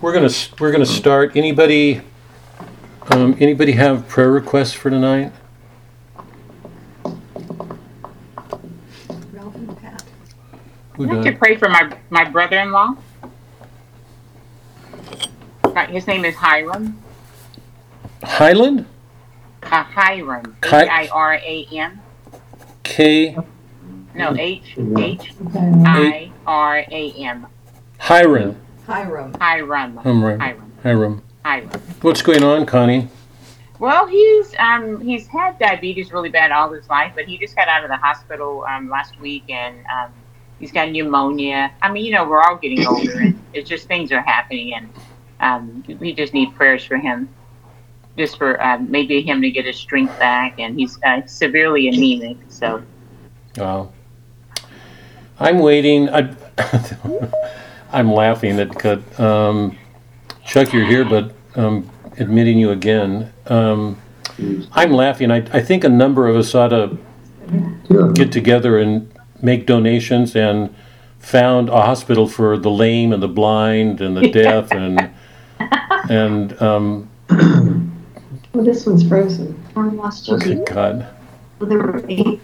We're gonna, we're gonna start. Anybody, um, anybody have prayer requests for tonight? Ralph and Pat. Who I'd like to does? pray for my, my brother-in-law. Right, his name is Hiram. Highland? Uh, Hiram. Hi- H-I-R-A-M. K, No, H H I R A M. Hiram. Hiram. Hiram. Hiram. Hiram. Hiram. Hiram. What's going on, Connie? Well, he's um he's had diabetes really bad all his life, but he just got out of the hospital um last week and um he's got pneumonia. I mean, you know, we're all getting older and it's just things are happening and um we just need prayers for him. Just for um, maybe him to get his strength back and he's uh, severely anemic, so Wow. I'm waiting. I, I'm laughing at cut. Um, Chuck, you're here, but um, admitting you again. Um, I'm laughing. I, I think a number of us ought to get together and make donations and found a hospital for the lame and the blind and the deaf and and um, Well, this one's frozen. I lost you. good God. Well, there were eight.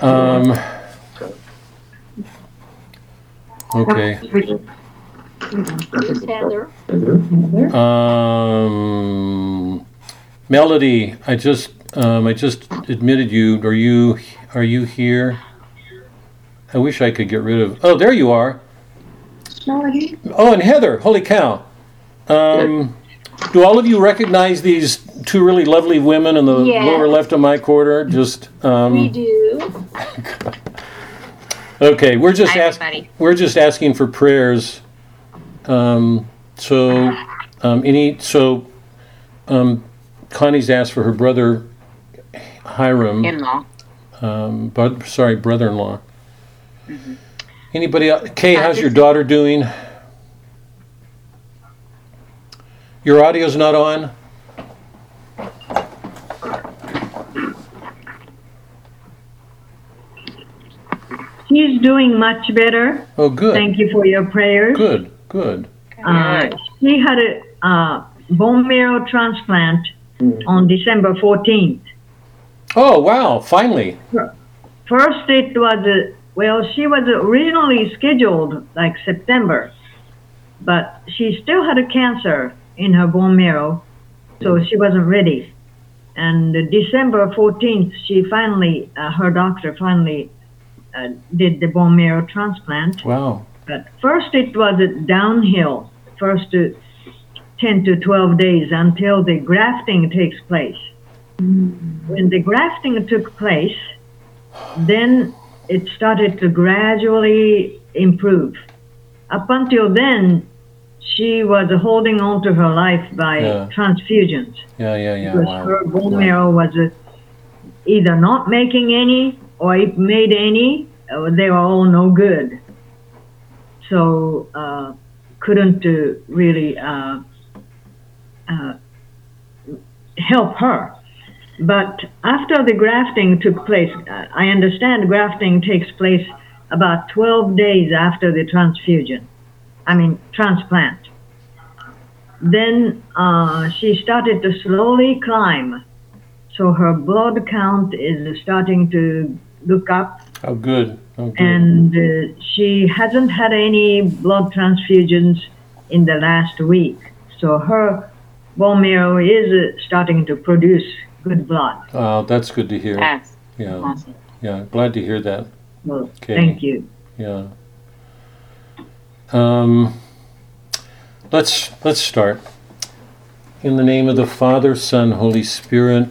Um, okay. Heather. Heather. Um, Melody, I just um, I just admitted you. Are you are you here? I wish I could get rid of. Oh, there you are. Melody. Oh, and Heather. Holy cow. Um, do all of you recognize these two really lovely women in the Yes. lower left of my quarter? Just um, We do. okay. We're just asking. We're just asking for prayers. Um, so, um, any so, um, Connie's asked for her brother Hiram. in-law. Um, but sorry, brother-in-law. Anybody? Else? Kay, Uh, how's your daughter doing? Your audio's not on. He's doing much better. Oh, good. Thank you for your prayers. Good. Good. Uh, he had a uh, bone marrow transplant on December 14th. Oh, wow! Finally. First, it was, uh, well, she was originally scheduled like September, but she still had a cancer in her bone marrow, so she wasn't ready. And December 14th, she finally, uh, her doctor finally uh, did the bone marrow transplant. Wow. But first it was downhill, first uh, 10 to 12 days until the grafting takes place. When the grafting took place, then it started to gradually improve. Up until then, she was holding on to her life by Yeah. transfusions Yeah. Yeah. Yeah. because Wow. her bone marrow was uh, either not making any or it made any, uh, they were all no good. So uh, couldn't uh, really uh, uh, help her. But after the grafting took place, uh, I understand grafting takes place about 12 days after the transfusion. I mean, transplant. Then she started to slowly climb. So her blood count is starting to look up, Oh, good. Oh, good. and uh, she hasn't had any blood transfusions in the last week. So her bone marrow is uh, starting to produce good blood. Oh, that's good to hear. Yes. Yeah. Awesome. Yeah. Glad to hear that. Well, Okay. thank you. Yeah. Um, let's let's start. In the name of the Father, Son, Holy Spirit.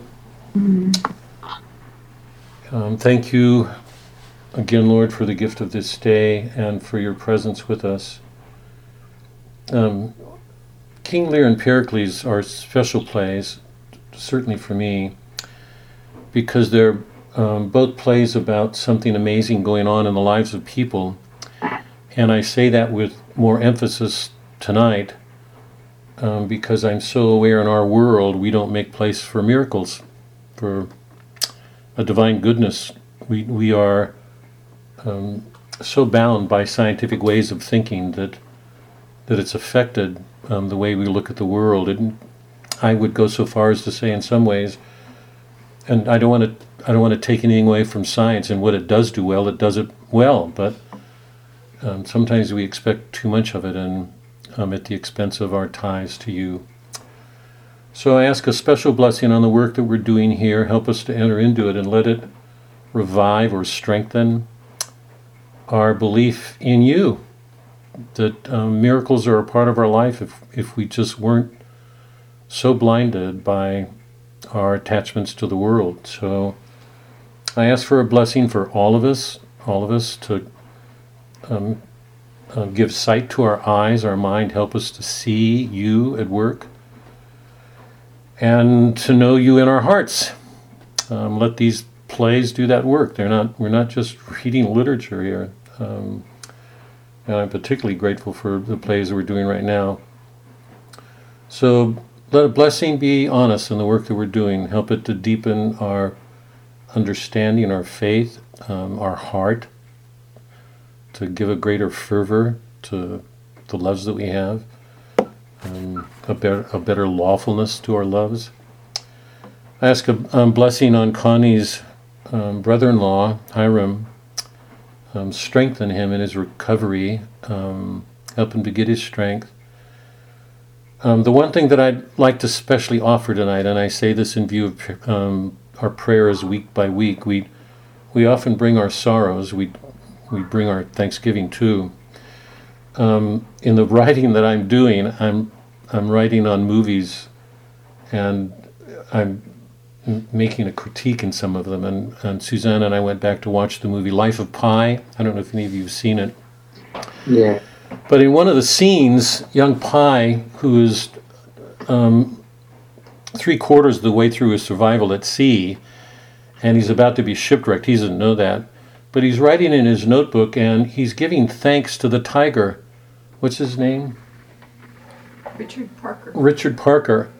Um, thank you again, Lord, for the gift of this day and for your presence with us. Um, King Lear and Pericles are special plays, certainly for me, because they're um, both plays about something amazing going on in the lives of people. And I say that with more emphasis tonight um, because I'm so aware in our world we don't make place for miracles, for a divine goodness. We, we are um, so bound by scientific ways of thinking that that it's affected um, the way we look at the world. And I would go so far as to say, in some ways, and I don't want to I don't want to take anything away from science and what it does do well. It does it well, but um, sometimes we expect too much of it, and um, at the expense of our ties to you. So I ask a special blessing on the work that we're doing here. Help us to enter into it and let it revive or strengthen our belief in you. That um, miracles are a part of our life if, if we just weren't so blinded by our attachments to the world. So I ask for a blessing for all of us, all of us to um, uh, give sight to our eyes, our mind, help us to see you at work, and to know you in our hearts. Um, let these plays do that work. They're not. We're not just reading literature here. Um, and I'm particularly grateful for the plays that we're doing right now. So let a blessing be on us in the work that we're doing. Help it to deepen our understanding, our faith, um, our heart, to give a greater fervor to the loves that we have, um, a, better, a better lawfulness to our loves. I ask a um, blessing on Connie's um, brother in law, Hiram. Um, strengthen him in his recovery, um, help him to get his strength. Um, the one thing that I'd like to specially offer tonight, and I say this in view of our prayers week by week, we we often bring our sorrows, we we bring our thanksgiving too. Um, in the writing that I'm doing, I'm I'm writing on movies, and I'm making a critique in some of them. And, and Suzanne and I went back to watch the movie Life of Pi. I don't know if any of you have seen it. Yeah. But in one of the scenes, young Pi, who is um, three quarters of the way through his survival at sea, and he's about to be shipwrecked, he doesn't know that, but he's writing in his notebook and he's giving thanks to the tiger. What's his name? Richard Parker. Richard Parker.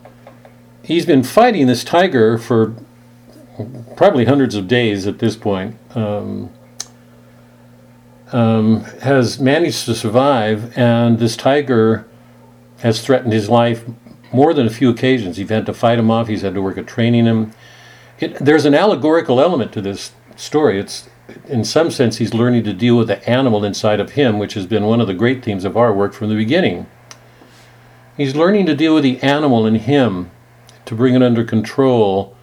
He's been fighting this tiger for probably hundreds of days at this point. Um, um, has managed to survive, and this tiger has threatened his life more than a few occasions. He's had to fight him off. He's had to work at training him. It, there's an allegorical element to this story. It's in some sense he's learning to deal with the animal inside of him, which has been one of the great themes of our work from the beginning. He's learning to deal with the animal in him, to bring it under control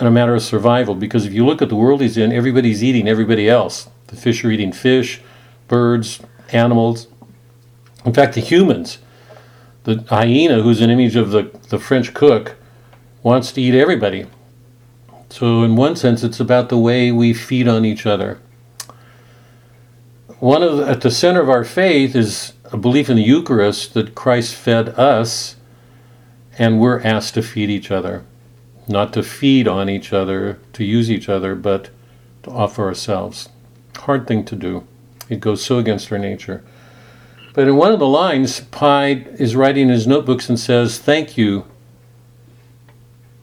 in a matter of survival. Because if you look at the world he's in, everybody's eating everybody else. The fish are eating fish, birds, animals. In fact, the humans, the hyena, who's an image of the, the French cook, wants to eat everybody. So, in one sense, it's about the way we feed on each other. One of the, at the center of our faith is a belief in the Eucharist that Christ fed us, and we're asked to feed each other, not to feed on each other, to use each other, but to offer ourselves. Hard thing to do. It goes so against our nature. But in one of the lines, Pi is writing in his notebooks and says, "Thank you,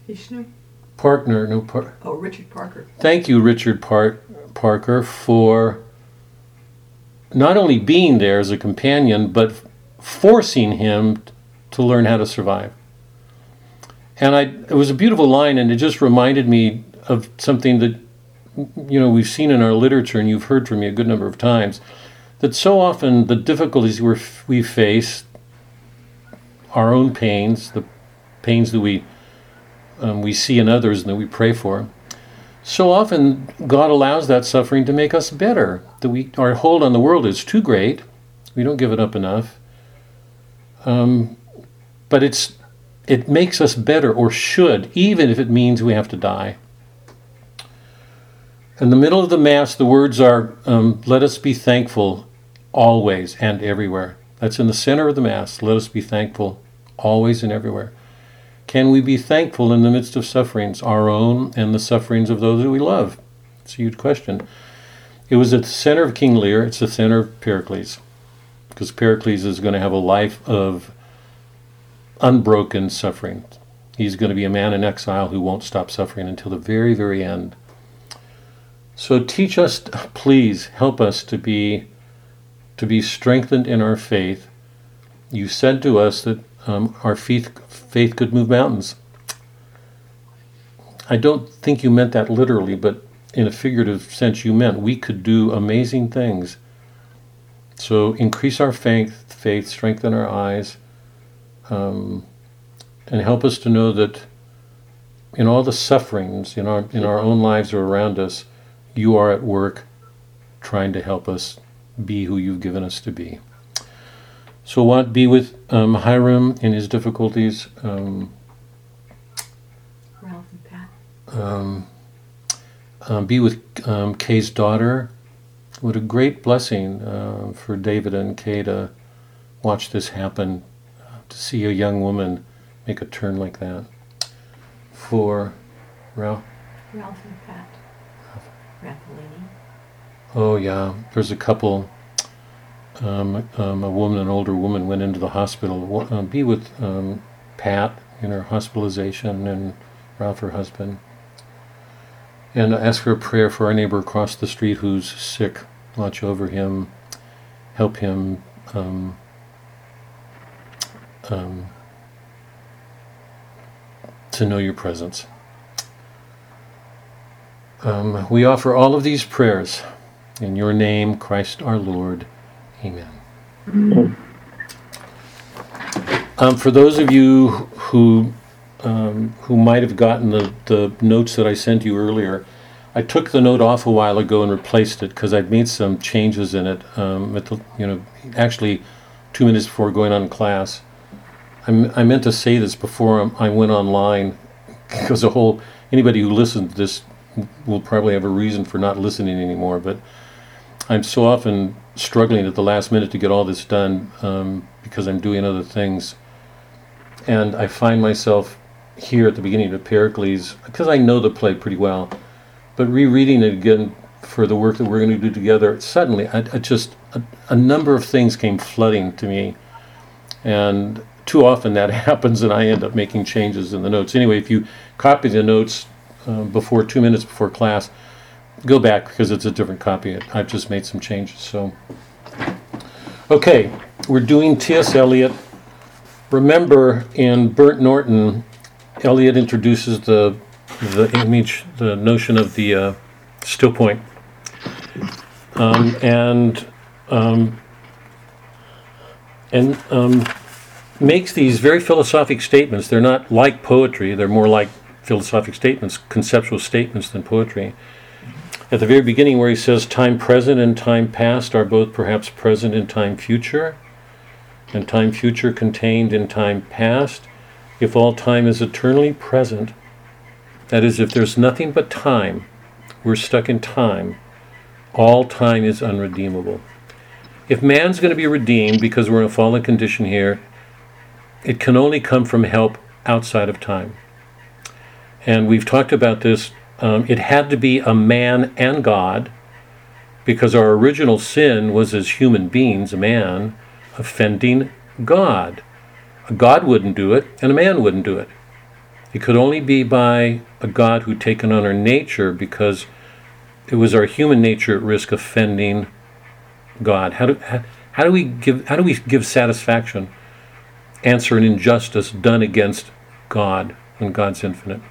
Vishnu? partner, no par- Oh, Richard Parker. Thank you, Richard Par- Parker, for not only being there as a companion, but forcing him to learn how to survive. And I, it was a beautiful line, and it just reminded me of something that, you know, we've seen in our literature, and you've heard from me a good number of times, that so often the difficulties we're, we face, our own pains, the pains that we um, we see in others and that we pray for, so often God allows that suffering to make us better. That we our hold on the world is too great. We don't give it up enough. Um, but it's it makes us better, or should, even if it means we have to die. In the middle of the Mass, the words are, um, Let us be thankful always and everywhere. That's in the center of the Mass. Let us be thankful always and everywhere. Can we be thankful in the midst of sufferings, our own and the sufferings of those that we love? It's a huge question. It was at the center of King Lear, it's the center of Pericles, because Pericles is going to have a life of unbroken suffering. He's going to be a man in exile who won't stop suffering until the very, very end. So teach us, please help us to be to be strengthened in our faith. You said to us that um, our faith faith could move mountains. I don't think you meant that literally, but in a figurative sense, you meant we could do amazing things. So increase our faith, faith, strengthen our eyes, um, and help us to know that in all the sufferings in our in our own lives or around us, you are at work, trying to help us be who you've given us to be. So, what be with um, Hiram in his difficulties? Um, Ralph and Pat. um, um, be with um, Kay's daughter. What a great blessing uh, for David and Kay to watch this happen, uh, to see a young woman make a turn like that. For Ralph, Ralph and Pat. Rapalini. oh yeah, there's a couple. Um, um, a woman, an older woman, went into the hospital. Uh, be with um, Pat in her hospitalization, and Ralph, her husband. And ask for a prayer for our neighbor across the street who's sick. Watch over him, help him um, um, to know your presence. Um, we offer all of these prayers in your name, Christ our Lord. Amen. Um, for those of you who um, who might have gotten the, the notes that I sent you earlier, I took the note off a while ago and replaced it because I'd made some changes in it. Um, at the you know actually two minutes before going on class, I, m- I meant to say this before I went online because the whole anybody who listens to this will probably have a reason for not listening anymore. But I'm so often struggling at the last minute to get all this done um, because I'm doing other things. And I find myself here at the beginning of Pericles, because I know the play pretty well, but rereading it again for the work that we're going to do together, suddenly I, I just, a, a number of things came flooding to me. And too often that happens, and I end up making changes in the notes. Anyway, if you copy the notes uh, before two minutes before class, go back because it's a different copy. I've just made some changes. So, okay, we're doing T.S. Eliot. Remember, in Burnt Norton, Eliot introduces the the image, the notion of the uh, still point, um, and um, and um, makes these very philosophic statements. They're not like poetry; they're more like philosophic statements, conceptual statements than poetry at the very beginning where he says time present and time past are both perhaps present in time future and time future contained in time past. If all time is eternally present that is if there's nothing but time we're stuck in time all time is unredeemable. If man's going to be redeemed because we're in a fallen condition here it can only come from help outside of time. And we've talked about this um, it had to be a man and God, because our original sin was as human beings, a man, offending God. A God wouldn't do it, and a man wouldn't do it. It could only be by a God who'd taken on our nature because it was our human nature at risk offending God. How do, how, how do we give how do we give satisfaction, answer an injustice done against God when God's infinite?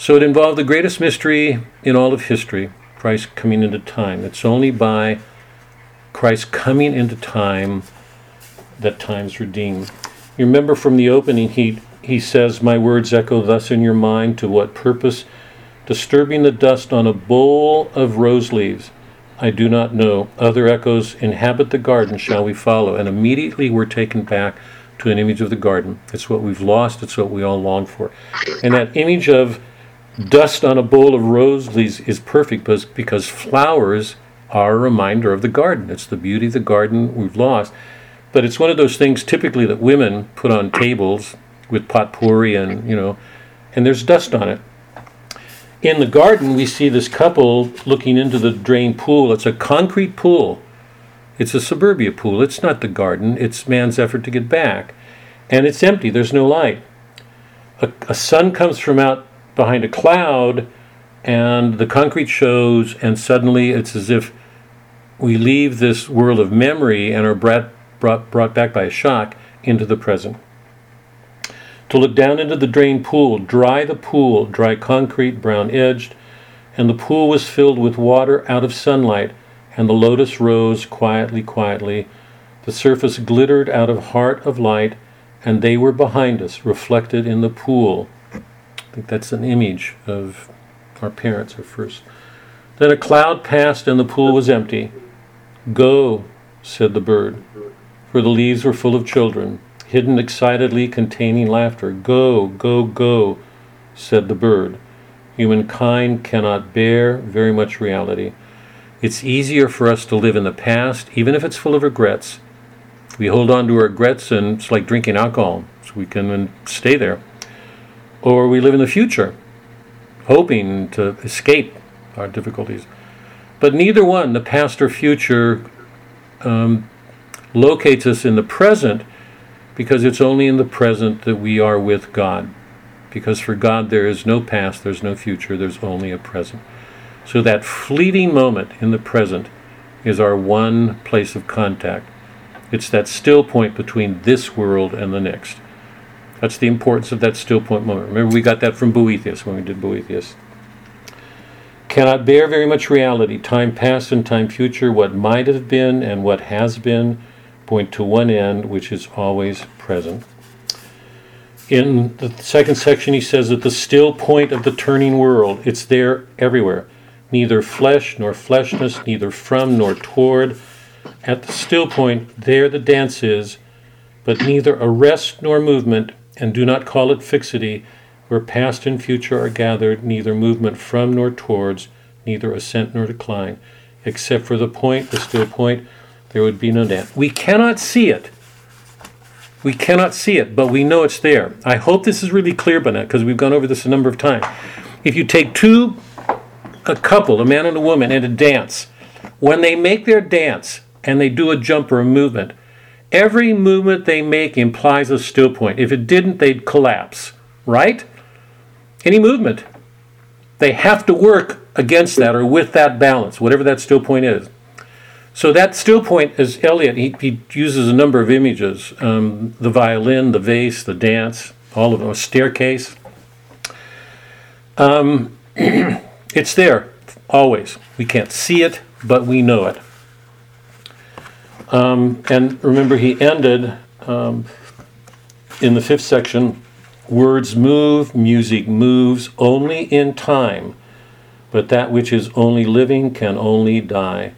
So it involved the greatest mystery in all of history, Christ coming into time. It's only by Christ coming into time that time's redeemed. You remember from the opening, he, he says, My words echo thus in your mind, to what purpose? Disturbing the dust on a bowl of rose leaves. I do not know. Other echoes inhabit the garden, shall we follow? And immediately we're taken back to an image of the garden. It's what we've lost, it's what we all long for. And that image of dust on a bowl of rose leaves is perfect because, flowers are a reminder of the garden. It's the beauty of the garden we've lost. But it's one of those things typically that women put on tables with potpourri and, you know, and there's dust on it. In the garden, we see this couple looking into the drained pool. It's a concrete pool. It's a suburbia pool. It's not the garden. It's man's effort to get back. And it's empty. There's no light. A, a sun comes from out behind a cloud and the concrete shows, and suddenly it's as if we leave this world of memory and are brought, brought, brought back by a shock into the present. To look down into the drained pool, dry the pool, dry concrete, brown edged, and the pool was filled with water out of sunlight, and the lotus rose quietly, quietly. The surface glittered out of heart of light, and they were behind us, reflected in the pool. I think that's an image of our parents, our first. Then a cloud passed, and the pool was empty. Go, said the bird, for the leaves were full of children, hidden excitedly, containing laughter. Go, go, go, said the bird. Humankind cannot bear very much reality. It's easier for us to live in the past, even if it's full of regrets. We hold on to regrets, and it's like drinking alcohol, so we can stay there. Or we live in the future, hoping to escape our difficulties. But neither one, the past or future, um, locates us in the present because it's only in the present that we are with God. Because for God there is no past, there's no future, there's only a present. So that fleeting moment in the present is our one place of contact. It's that still point between this world and the next. That's the importance of that still point moment. Remember, we got that from Boethius when we did Boethius. Cannot bear very much reality. Time past and time future, what might have been and what has been, point to one end, which is always present. In the second section, he says that the still point of the turning world, it's there everywhere. Neither flesh nor fleshness, neither from nor toward. At the still point, there the dance is, but neither arrest nor movement, and do not call it fixity, where past and future are gathered, neither movement from nor towards, neither ascent nor decline. Except for the point, the still point, there would be no dance. We cannot see it. We cannot see it, but we know it's there. I hope this is really clear by now because we've gone over this a number of times. If you take two, a couple, a man and a woman, and a dance, when they make their dance and they do a jump or a movement, every movement they make implies a still point. If it didn't, they'd collapse, right? Any movement. They have to work against that or with that balance, whatever that still point is. So that still point is Eliot. He, he uses a number of images: um, the violin, the vase, the dance, all of them. A staircase. Um, it's there always. We can't see it, but we know it. Um, and remember, he ended um, in the fifth section. Words move, music moves only in time, but that which is only living can only die.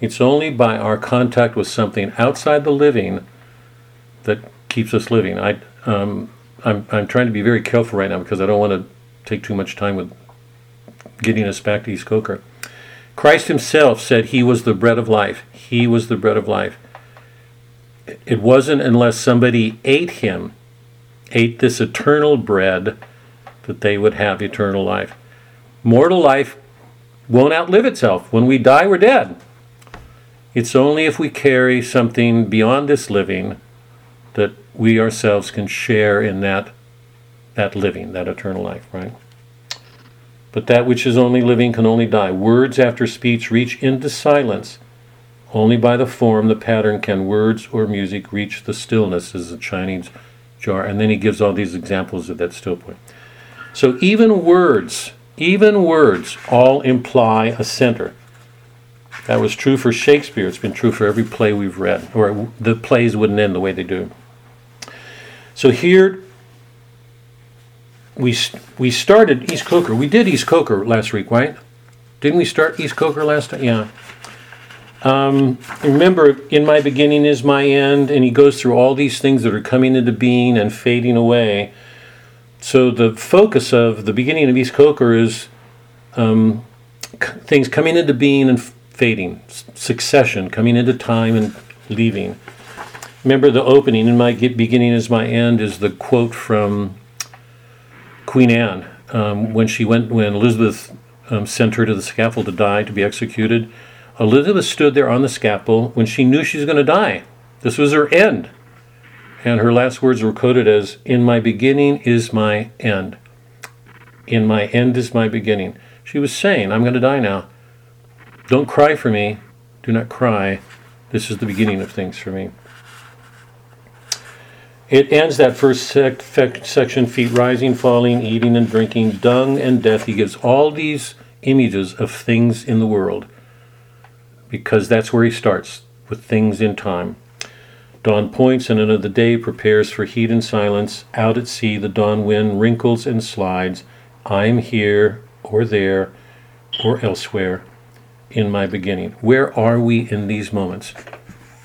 It's only by our contact with something outside the living that keeps us living. I, um, I'm, I'm trying to be very careful right now because I don't want to take too much time with getting us back to East Coker. Christ himself said he was the bread of life. He was the bread of life. It wasn't unless somebody ate him, ate this eternal bread, that they would have eternal life. Mortal life won't outlive itself. When we die, we're dead. It's only if we carry something beyond this living that we ourselves can share in that that living, that eternal life, right? But that which is only living can only die. Words after speech reach into silence. Only by the form, the pattern, can words or music reach the stillness as a Chinese jar. And then he gives all these examples of that still point. So even words, even words all imply a center. That was true for Shakespeare. It's been true for every play we've read, or the plays wouldn't end the way they do. So here we we started East Coker. We did East Coker last week, right? Didn't we start East Coker last time? Yeah. Um, remember, in my beginning is my end, and he goes through all these things that are coming into being and fading away. So the focus of the beginning of East Coker is um, c- things coming into being and fading, succession, coming into time and leaving. Remember the opening, in my beginning is my end, is the quote from Queen Anne um, when she went, when Elizabeth um, sent her to the scaffold to die, to be executed. Elizabeth stood there on the scaffold when she knew she was going to die. This was her end. And her last words were quoted as, In my beginning is my end. In my end is my beginning. She was saying, I'm going to die now. Don't cry for me. Do not cry. This is the beginning of things for me. It ends that first sec- fec- section feet rising, falling, eating and drinking, dung and death. He gives all these images of things in the world because that's where he starts with things in time. Dawn points, and another day prepares for heat and silence. Out at sea, the dawn wind wrinkles and slides. I'm here, or there, or elsewhere in my beginning. Where are we in these moments?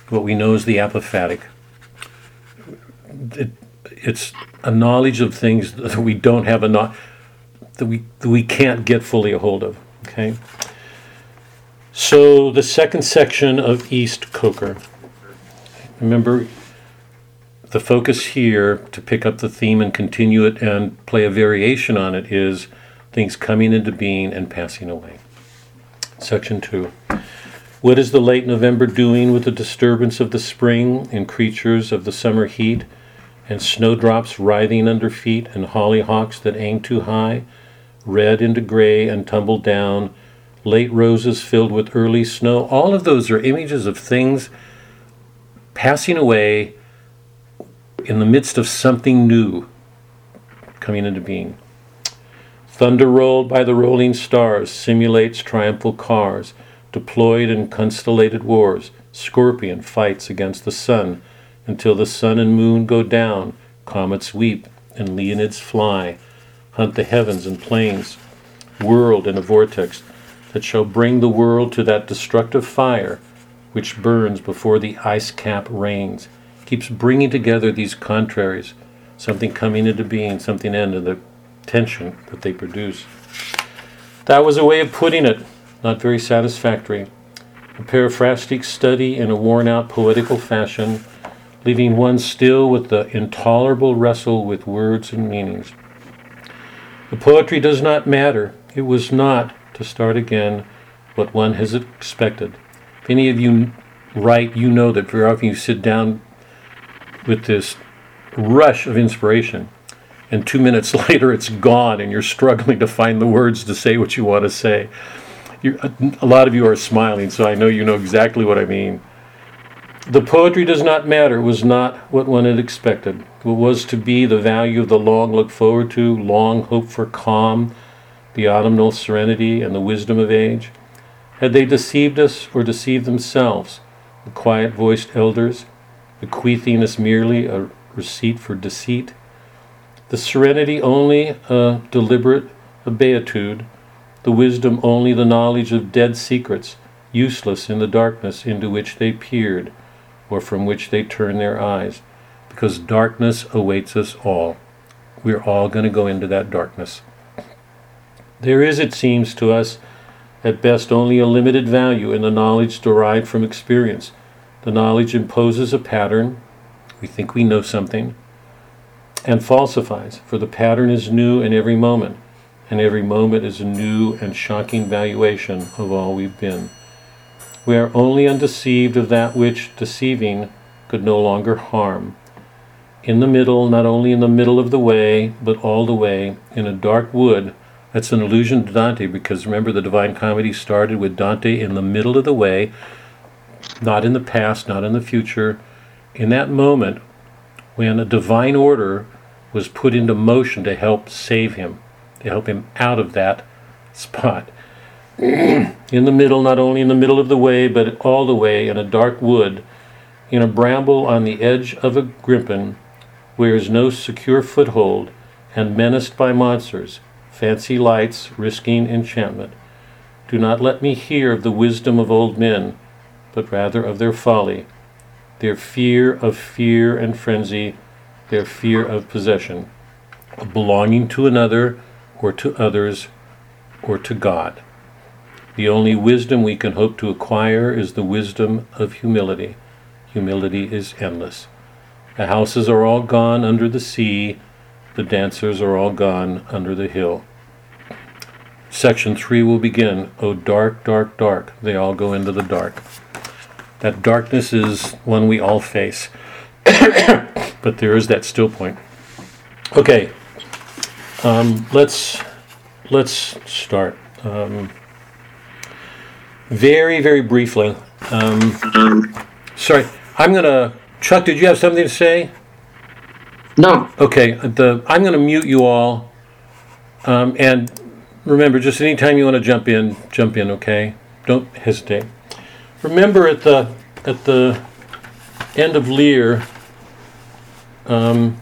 What we know is the apophatic. It, it's a knowledge of things that we don't have a not that we that we can't get fully a hold of. Okay. So the second section of East Coker. Remember, the focus here to pick up the theme and continue it and play a variation on it is things coming into being and passing away. Section 2. What is the late November doing with the disturbance of the spring in creatures of the summer heat, and snowdrops writhing under feet, and hollyhocks that aim too high, red into gray and tumble down, late roses filled with early snow? All of those are images of things passing away in the midst of something new coming into being. Thunder rolled by the rolling stars simulates triumphal cars, deployed in constellated wars. Scorpion fights against the sun until the sun and moon go down. Comets weep and Leonids fly, hunt the heavens and plains, whirled in a vortex that shall bring the world to that destructive fire which burns before the ice cap reigns, keeps bringing together these contraries, something coming into being, something into the tension that they produce. That was a way of putting it, not very satisfactory. A paraphrastic study in a worn out poetical fashion, leaving one still with the intolerable wrestle with words and meanings. The poetry does not matter. It was not, to start again, what one has expected. If any of you write, you know that very often you sit down with this rush of inspiration, and two minutes later it's gone, and you're struggling to find the words to say what you want to say. You, a lot of you are smiling, so I know you know exactly what I mean. The poetry does not matter, was not what one had expected. What was to be the value of the long looked forward to, long hoped for calm, the autumnal serenity, and the wisdom of age? Had they deceived us or deceived themselves, the quiet voiced elders, bequeathing us merely a receipt for deceit? The serenity only a deliberate beatitude, the wisdom only the knowledge of dead secrets, useless in the darkness into which they peered, or from which they turn their eyes, because darkness awaits us all. We're all going to go into that darkness. There is, it seems to us, at best only a limited value in the knowledge derived from experience. The knowledge imposes a pattern, we think we know something, and falsifies, for the pattern is new in every moment, and every moment is a new and shocking valuation of all we've been. We are only undeceived of that which, deceiving, could no longer harm. In the middle, not only in the middle of the way, but all the way, in a dark wood, that's an allusion to Dante because remember the Divine Comedy started with Dante in the middle of the way, not in the past, not in the future. In that moment, when a divine order was put into motion to help save him, to help him out of that spot. In the middle, not only in the middle of the way, but all the way in a dark wood, in a bramble on the edge of a grimpen, where is no secure foothold, and menaced by monsters, fancy lights, risking enchantment. Do not let me hear of the wisdom of old men, but rather of their folly, their fear of fear and frenzy, their fear of possession, of belonging to another, or to others, or to God. The only wisdom we can hope to acquire is the wisdom of humility. Humility is endless. The houses are all gone under the sea, the dancers are all gone under the hill. Section 3 will begin. Oh, dark, dark, dark. They all go into the dark. That darkness is one we all face. but there is that still point. Okay, um, let's let's start. Um, very, very briefly. Um, sorry, I'm gonna. Chuck, did you have something to say? No. Okay, the I'm gonna mute you all. Um, and remember, just anytime you want to jump in, jump in. Okay, don't hesitate. Remember at the at the end of Lear, um,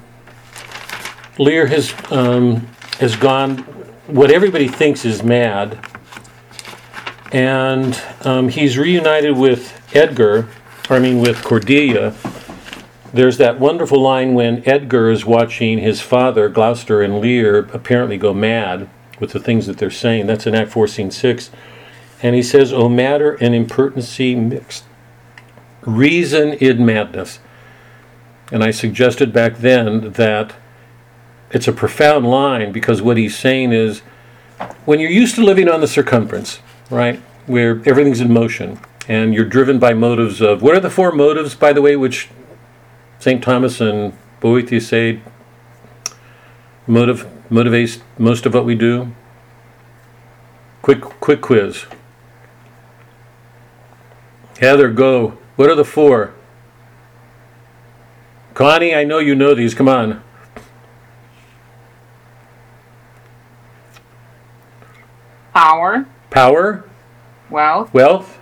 Lear has um, has gone what everybody thinks is mad, and um, he's reunited with Edgar, or I mean with Cordelia. There's that wonderful line when Edgar is watching his father, Gloucester and Lear, apparently go mad with the things that they're saying. That's in Act 4, Scene 6. And he says, O matter and impertinency mixed, reason in madness. And I suggested back then that it's a profound line because what he's saying is when you're used to living on the circumference, right, where everything's in motion, and you're driven by motives of what are the four motives, by the way, which St. Thomas and Boethius say motive motivates most of what we do? Quick quick quiz. Heather, go. What are the four? Connie, I know you know these. Come on. Power, Power, wealth, wealth,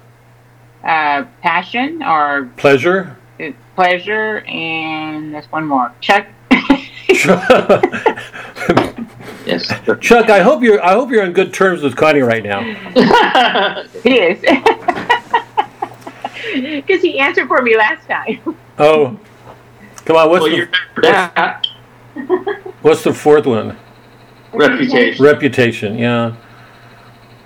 uh, passion, or pleasure. uh, pleasure, and there's one more. Chuck. Yes. Chuck, I hope you're I hope you're on good terms with Connie right now. It is. Because he answered for me last time. Oh, come on. What's well, the, you're that what's the fourth one? reputation. Reputation, yeah.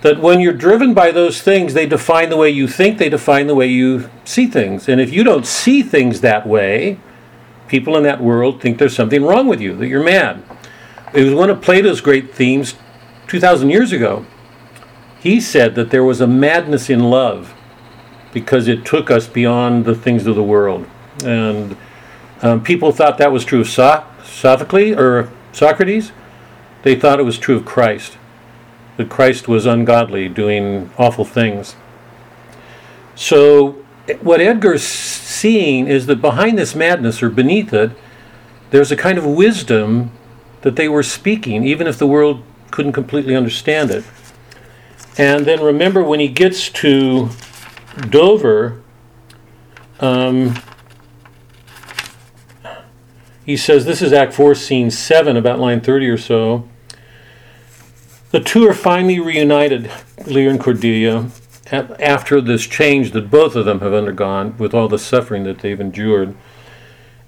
That when you're driven by those things, they define the way you think, they define the way you see things. And if you don't see things that way, people in that world think there's something wrong with you, that you're mad. It was one of Plato's great themes 2,000 years ago. He said that there was a madness in love because it took us beyond the things of the world. And um, people thought that was true of so- Sophocles or Socrates. They thought it was true of Christ, that Christ was ungodly, doing awful things. So, what Edgar's seeing is that behind this madness, or beneath it, there's a kind of wisdom that they were speaking, even if the world couldn't completely understand it. And then remember when he gets to Dover, um, he says, this is Act 4, Scene 7, about line 30 or so. The two are finally reunited, Lear and Cordelia, after this change that both of them have undergone with all the suffering that they've endured.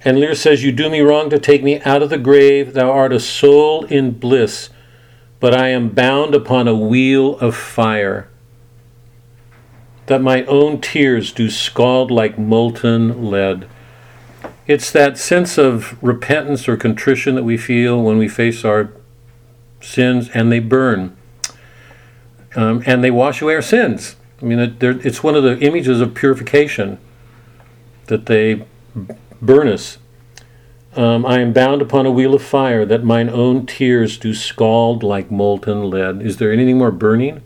And Lear says, You do me wrong to take me out of the grave. Thou art a soul in bliss, but I am bound upon a wheel of fire. That my own tears do scald like molten lead. It's that sense of repentance or contrition that we feel when we face our sins and they burn. Um, and they wash away our sins. I mean, it, it's one of the images of purification that they burn us. Um, I am bound upon a wheel of fire that mine own tears do scald like molten lead. Is there anything more burning?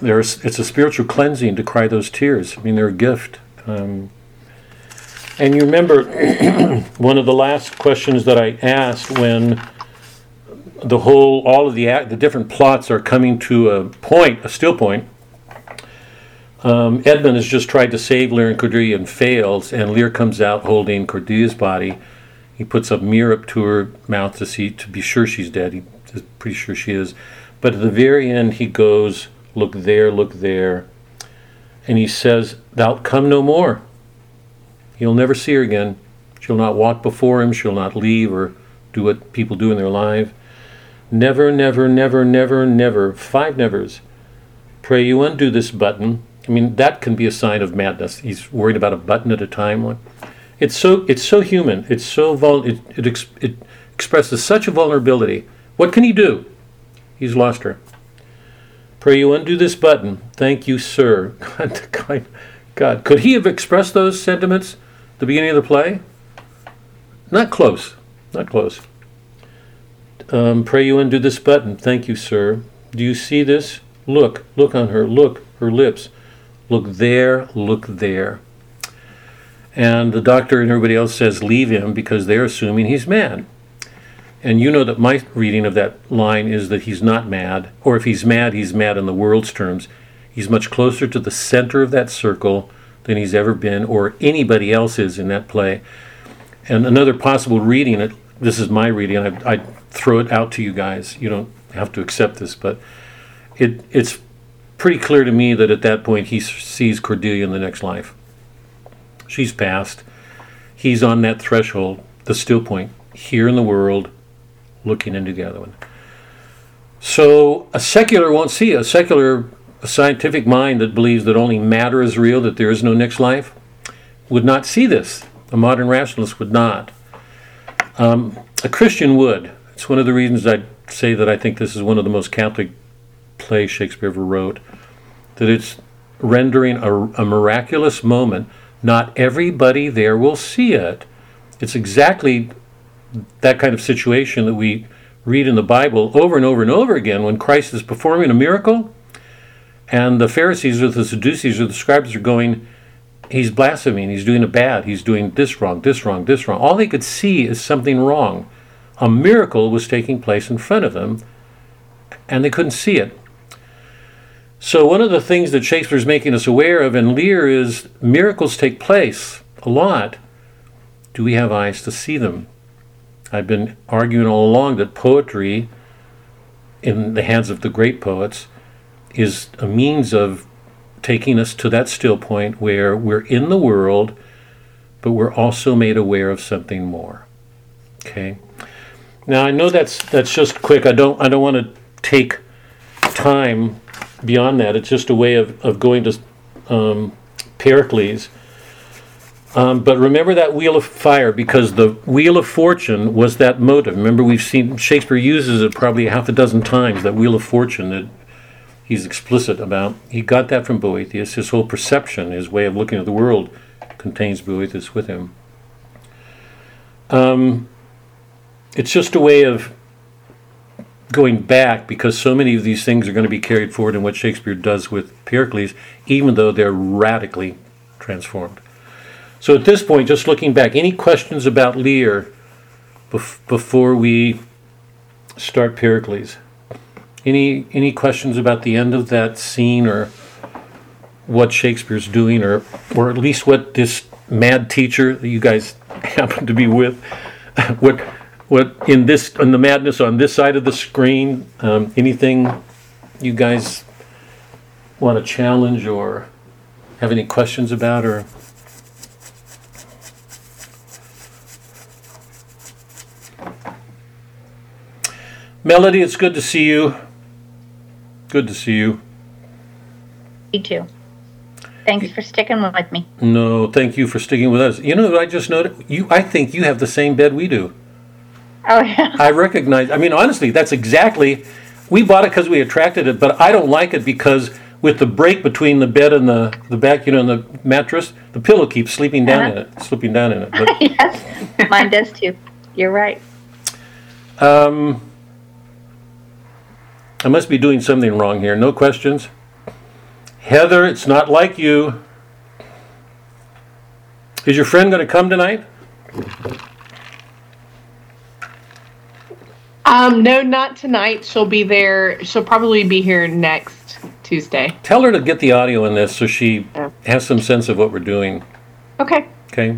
There's, it's a spiritual cleansing to cry those tears. I mean, they're a gift. Um, and you remember one of the last questions that I asked when the whole, all of the the different plots are coming to a point, a still point. Um, Edmund has just tried to save Lear and Cordelia and fails, and Lear comes out holding Cordelia's body. He puts a mirror up to her mouth to see to be sure she's dead. He's pretty sure she is, but at the very end he goes, "Look there, look there," and he says, "Thou'lt come no more." He'll never see her again. She'll not walk before him. She'll not leave or do what people do in their life. Never, never, never, never, never. Five nevers. Pray you undo this button. I mean, that can be a sign of madness. He's worried about a button at a time. It's so it's so human. It's so vul- it, it, ex- it expresses such a vulnerability. What can he do? He's lost her. Pray you undo this button. Thank you, sir. God, God, could he have expressed those sentiments at the beginning of the play? Not close. Not close. Um, pray you undo this button. Thank you, sir. Do you see this? Look, look on her, look, her lips. Look there, look there. And the doctor and everybody else says, leave him because they're assuming he's mad. And you know that my reading of that line is that he's not mad, or if he's mad, he's mad in the world's terms. He's much closer to the center of that circle than he's ever been, or anybody else is in that play. And another possible reading, this is my reading, I, I throw it out to you guys. You don't have to accept this, but it it's pretty clear to me that at that point he sees Cordelia in the next life. She's passed. He's on that threshold, the still point, here in the world, looking into the other one. So a secular won't see a secular a scientific mind that believes that only matter is real, that there is no next life, would not see this. A modern rationalist would not. Um, a Christian would. It's one of the reasons I say that I think this is one of the most Catholic plays Shakespeare ever wrote. That it's rendering a, a miraculous moment. Not everybody there will see it. It's exactly that kind of situation that we read in the Bible over and over and over again when Christ is performing a miracle and the Pharisees or the Sadducees or the scribes are going, he's blaspheming, he's doing it bad, he's doing this wrong, this wrong, this wrong. All they could see is something wrong. A miracle was taking place in front of them, and they couldn't see it. So, one of the things that Shakespeare's making us aware of in Lear is miracles take place a lot. Do we have eyes to see them? I've been arguing all along that poetry, in the hands of the great poets, is a means of taking us to that still point where we're in the world, but we're also made aware of something more. Okay. Now I know that's that's just quick. I don't I don't want to take time beyond that. It's just a way of, of going to um, Pericles. Um, but remember that wheel of fire because the wheel of fortune was that motive. Remember, we've seen Shakespeare uses it probably half a dozen times. That wheel of fortune that he's explicit about. He got that from Boethius. His whole perception, his way of looking at the world, contains Boethius with him. Um, it's just a way of going back because so many of these things are going to be carried forward in what Shakespeare does with Pericles, even though they're radically transformed. So at this point, just looking back, any questions about Lear bef- before we start Pericles? Any any questions about the end of that scene or what Shakespeare's doing or or at least what this mad teacher that you guys happen to be with what what in this in the madness on this side of the screen um, anything you guys want to challenge or have any questions about or Melody, it's good to see you. Good to see you. Me too. Thanks for sticking with me. No, thank you for sticking with us. You know what I just noted? You, I think you have the same bed we do. Oh yeah. I recognize. I mean, honestly, that's exactly. We bought it because we attracted it, but I don't like it because with the break between the bed and the the back, you know, and the mattress, the pillow keeps sleeping down in it, slipping down in it. But yes, mine does too. You're right. um, I must be doing something wrong here. No questions. Heather, it's not like you. Is your friend going to come tonight? Um, no, not tonight. She'll be there. She'll probably be here next Tuesday. Tell her to get the audio in this so she Yeah. has some sense of what we're doing. Okay, Okay.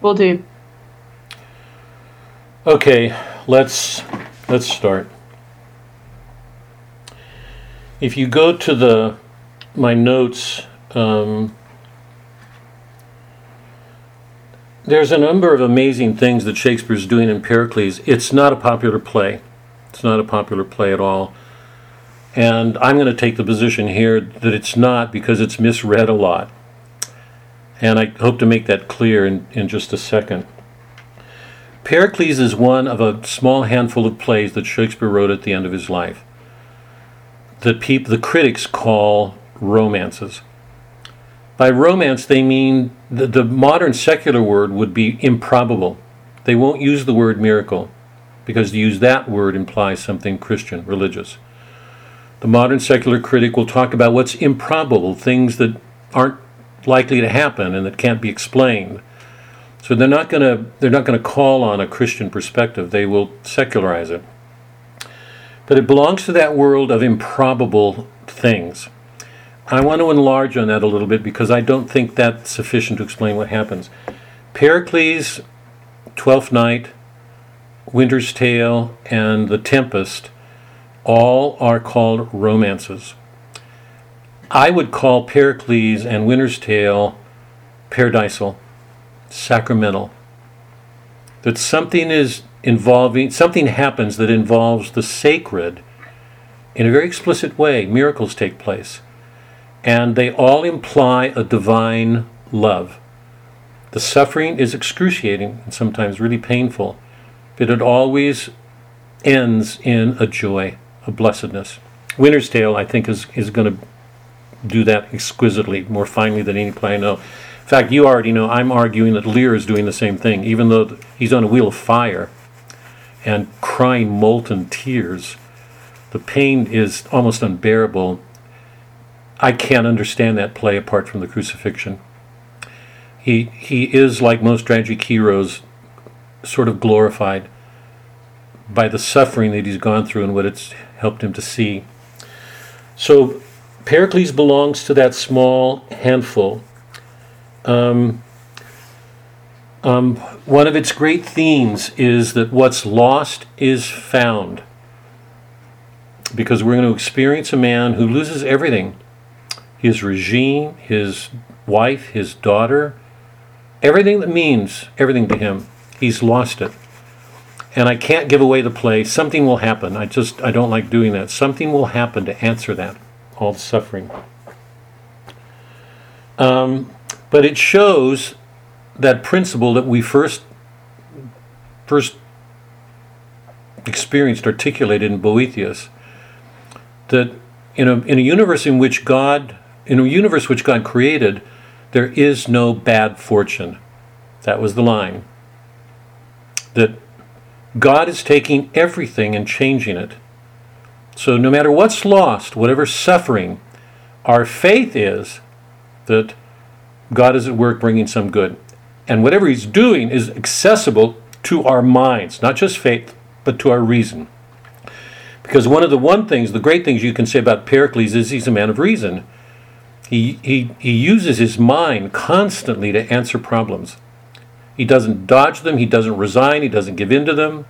we'll do. Okay, let's let's start. If you go to the my notes, um, there's a number of amazing things that Shakespeare's doing in Pericles. It's not a popular play. It's not a popular play at all. And I'm going to take the position here that it's not because it's misread a lot. And I hope to make that clear in, in just a second. Pericles is one of a small handful of plays that Shakespeare wrote at the end of his life that peop- the critics call romances. By romance, they mean the, the modern secular word would be improbable. They won't use the word miracle because to use that word implies something Christian, religious. The modern secular critic will talk about what's improbable, things that aren't likely to happen and that can't be explained. So they're not going to they're not going to call on a Christian perspective. They will secularize it. But it belongs to that world of improbable things. I want to enlarge on that a little bit because I don't think that's sufficient to explain what happens. Pericles, Twelfth Night, Winter's Tale, and The Tempest all are called romances. I would call Pericles and Winter's Tale paradisal, sacramental. That something is involving, something happens that involves the sacred in a very explicit way. Miracles take place. And they all imply a divine love. The suffering is excruciating and sometimes really painful, but it always ends in a joy, a blessedness. Winter's Tale, I think, is, is going to do that exquisitely, more finely than any play I know. In fact, you already know I'm arguing that Lear is doing the same thing, even though he's on a wheel of fire and crying molten tears. The pain is almost unbearable. I can't understand that play apart from the crucifixion. He, he is, like most tragic heroes, sort of glorified by the suffering that he's gone through and what it's helped him to see. So Pericles belongs to that small handful. Um, um, one of its great themes is that what's lost is found. Because we're going to experience a man who loses everything his regime, his wife, his daughter, everything that means everything to him. He's lost it. And I can't give away the play. Something will happen. I just, I don't like doing that. Something will happen to answer that, all the suffering. Um, but it shows that principle that we first first experienced articulated in Boethius that in a, in a universe in which God in a universe which God created there is no bad fortune that was the line that God is taking everything and changing it so no matter what's lost whatever suffering our faith is that God is at work bringing some good and whatever he's doing is accessible to our minds, not just faith, but to our reason. Because one of the one things, the great things you can say about Pericles is he's a man of reason. He, he, he uses his mind constantly to answer problems. He doesn't dodge them, he doesn't resign, he doesn't give in to them.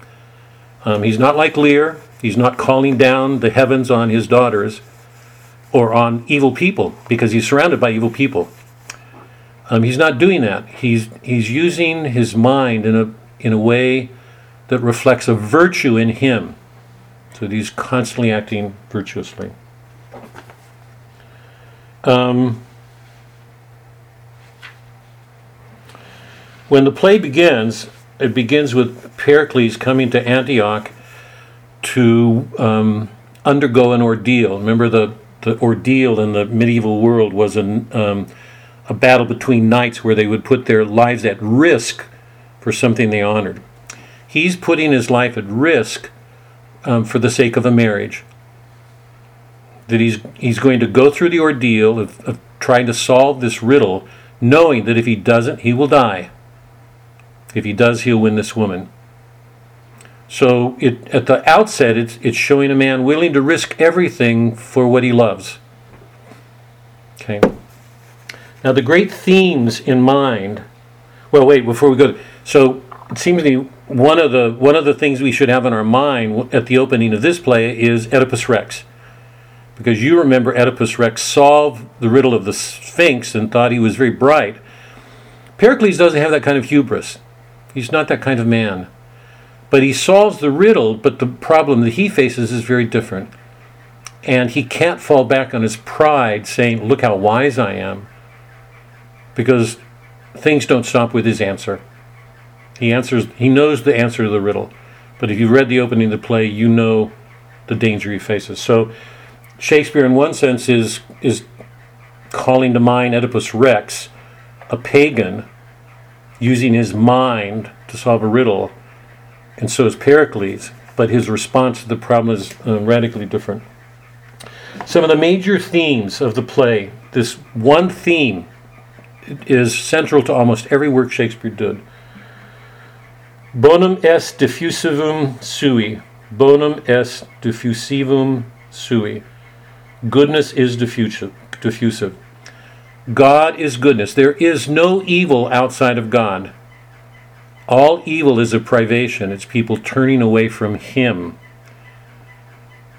Um, he's not like Lear, he's not calling down the heavens on his daughters or on evil people, because he's surrounded by evil people. Um, he's not doing that. He's he's using his mind in a in a way that reflects a virtue in him. So he's constantly acting virtuously. Um, when the play begins, it begins with Pericles coming to Antioch to um, undergo an ordeal. Remember, the, the ordeal in the medieval world was an, um, a battle between knights where they would put their lives at risk for something they honored. He's putting his life at risk um, for the sake of a marriage. That he's, he's going to go through the ordeal of, of trying to solve this riddle, knowing that if he doesn't, he will die. If he does, he'll win this woman. So it, at the outset, it's, it's showing a man willing to risk everything for what he loves. Okay. Now, the great themes in mind. Well, wait, before we go. So it seems to me one of the one of the things we should have in our mind at the opening of this play is Oedipus Rex, because you remember Oedipus Rex solved the riddle of the Sphinx and thought he was very bright. Pericles doesn't have that kind of hubris. He's not that kind of man. But he solves the riddle, but the problem that he faces is very different. And he can't fall back on his pride saying, Look how wise I am. Because things don't stop with his answer. He answers he knows the answer to the riddle. But if you've read the opening of the play, you know the danger he faces. So Shakespeare in one sense is is calling to mind Oedipus Rex, a pagan, using his mind to solve a riddle, and so is Pericles, but his response to the problem is uh, radically different. Some of the major themes of the play, this one theme is central to almost every work Shakespeare did. Bonum est diffusivum sui. Bonum est diffusivum sui. Goodness is diffusive. diffusive. God is goodness. There is no evil outside of God. All evil is a privation, it's people turning away from Him.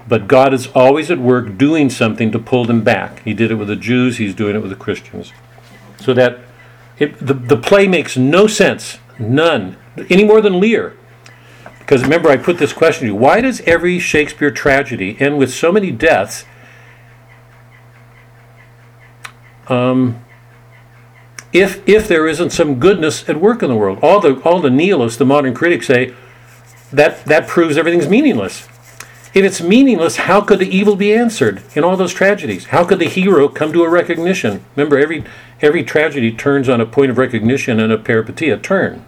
But God is always at work doing something to pull them back. He did it with the Jews, He's doing it with the Christians. So that it, the, the play makes no sense, none, any more than Lear. Because remember, I put this question to you why does every Shakespeare tragedy end with so many deaths? Um, if if there isn't some goodness at work in the world. All the all the nihilists, the modern critics say that that proves everything's meaningless. If it's meaningless, how could the evil be answered in all those tragedies? How could the hero come to a recognition? Remember, every every tragedy turns on a point of recognition and a peripety, a turn.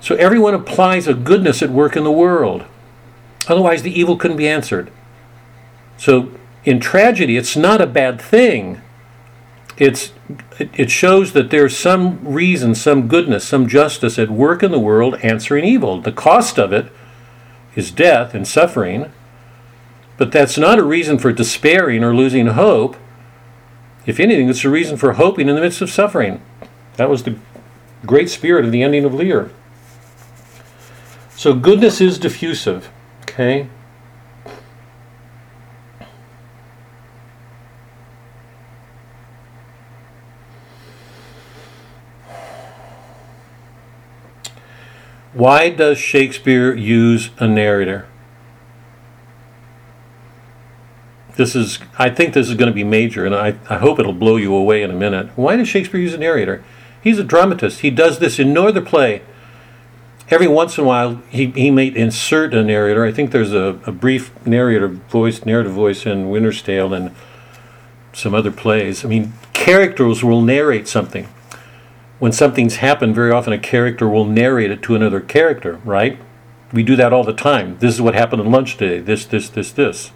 So everyone applies a goodness at work in the world. Otherwise, the evil couldn't be answered. So in tragedy, it's not a bad thing. It's it shows that there's some reason, some goodness, some justice at work in the world answering evil. The cost of it is death and suffering, but that's not a reason for despairing or losing hope. If anything, it's a reason for hoping in the midst of suffering. That was the great spirit of the ending of Lear. So goodness is diffusive, okay? Why does Shakespeare use a narrator? This is, I think this is going to be major, and I, I hope it'll blow you away in a minute. Why does Shakespeare use a narrator? He's a dramatist. He does this in no other play. Every once in a while, he, he may insert a narrator. I think there's a, a brief narrator voice, narrative voice in Winter's Tale and some other plays. I mean, characters will narrate something when something's happened, very often a character will narrate it to another character, right? We do that all the time. This is what happened in lunch today. This, this, this, this.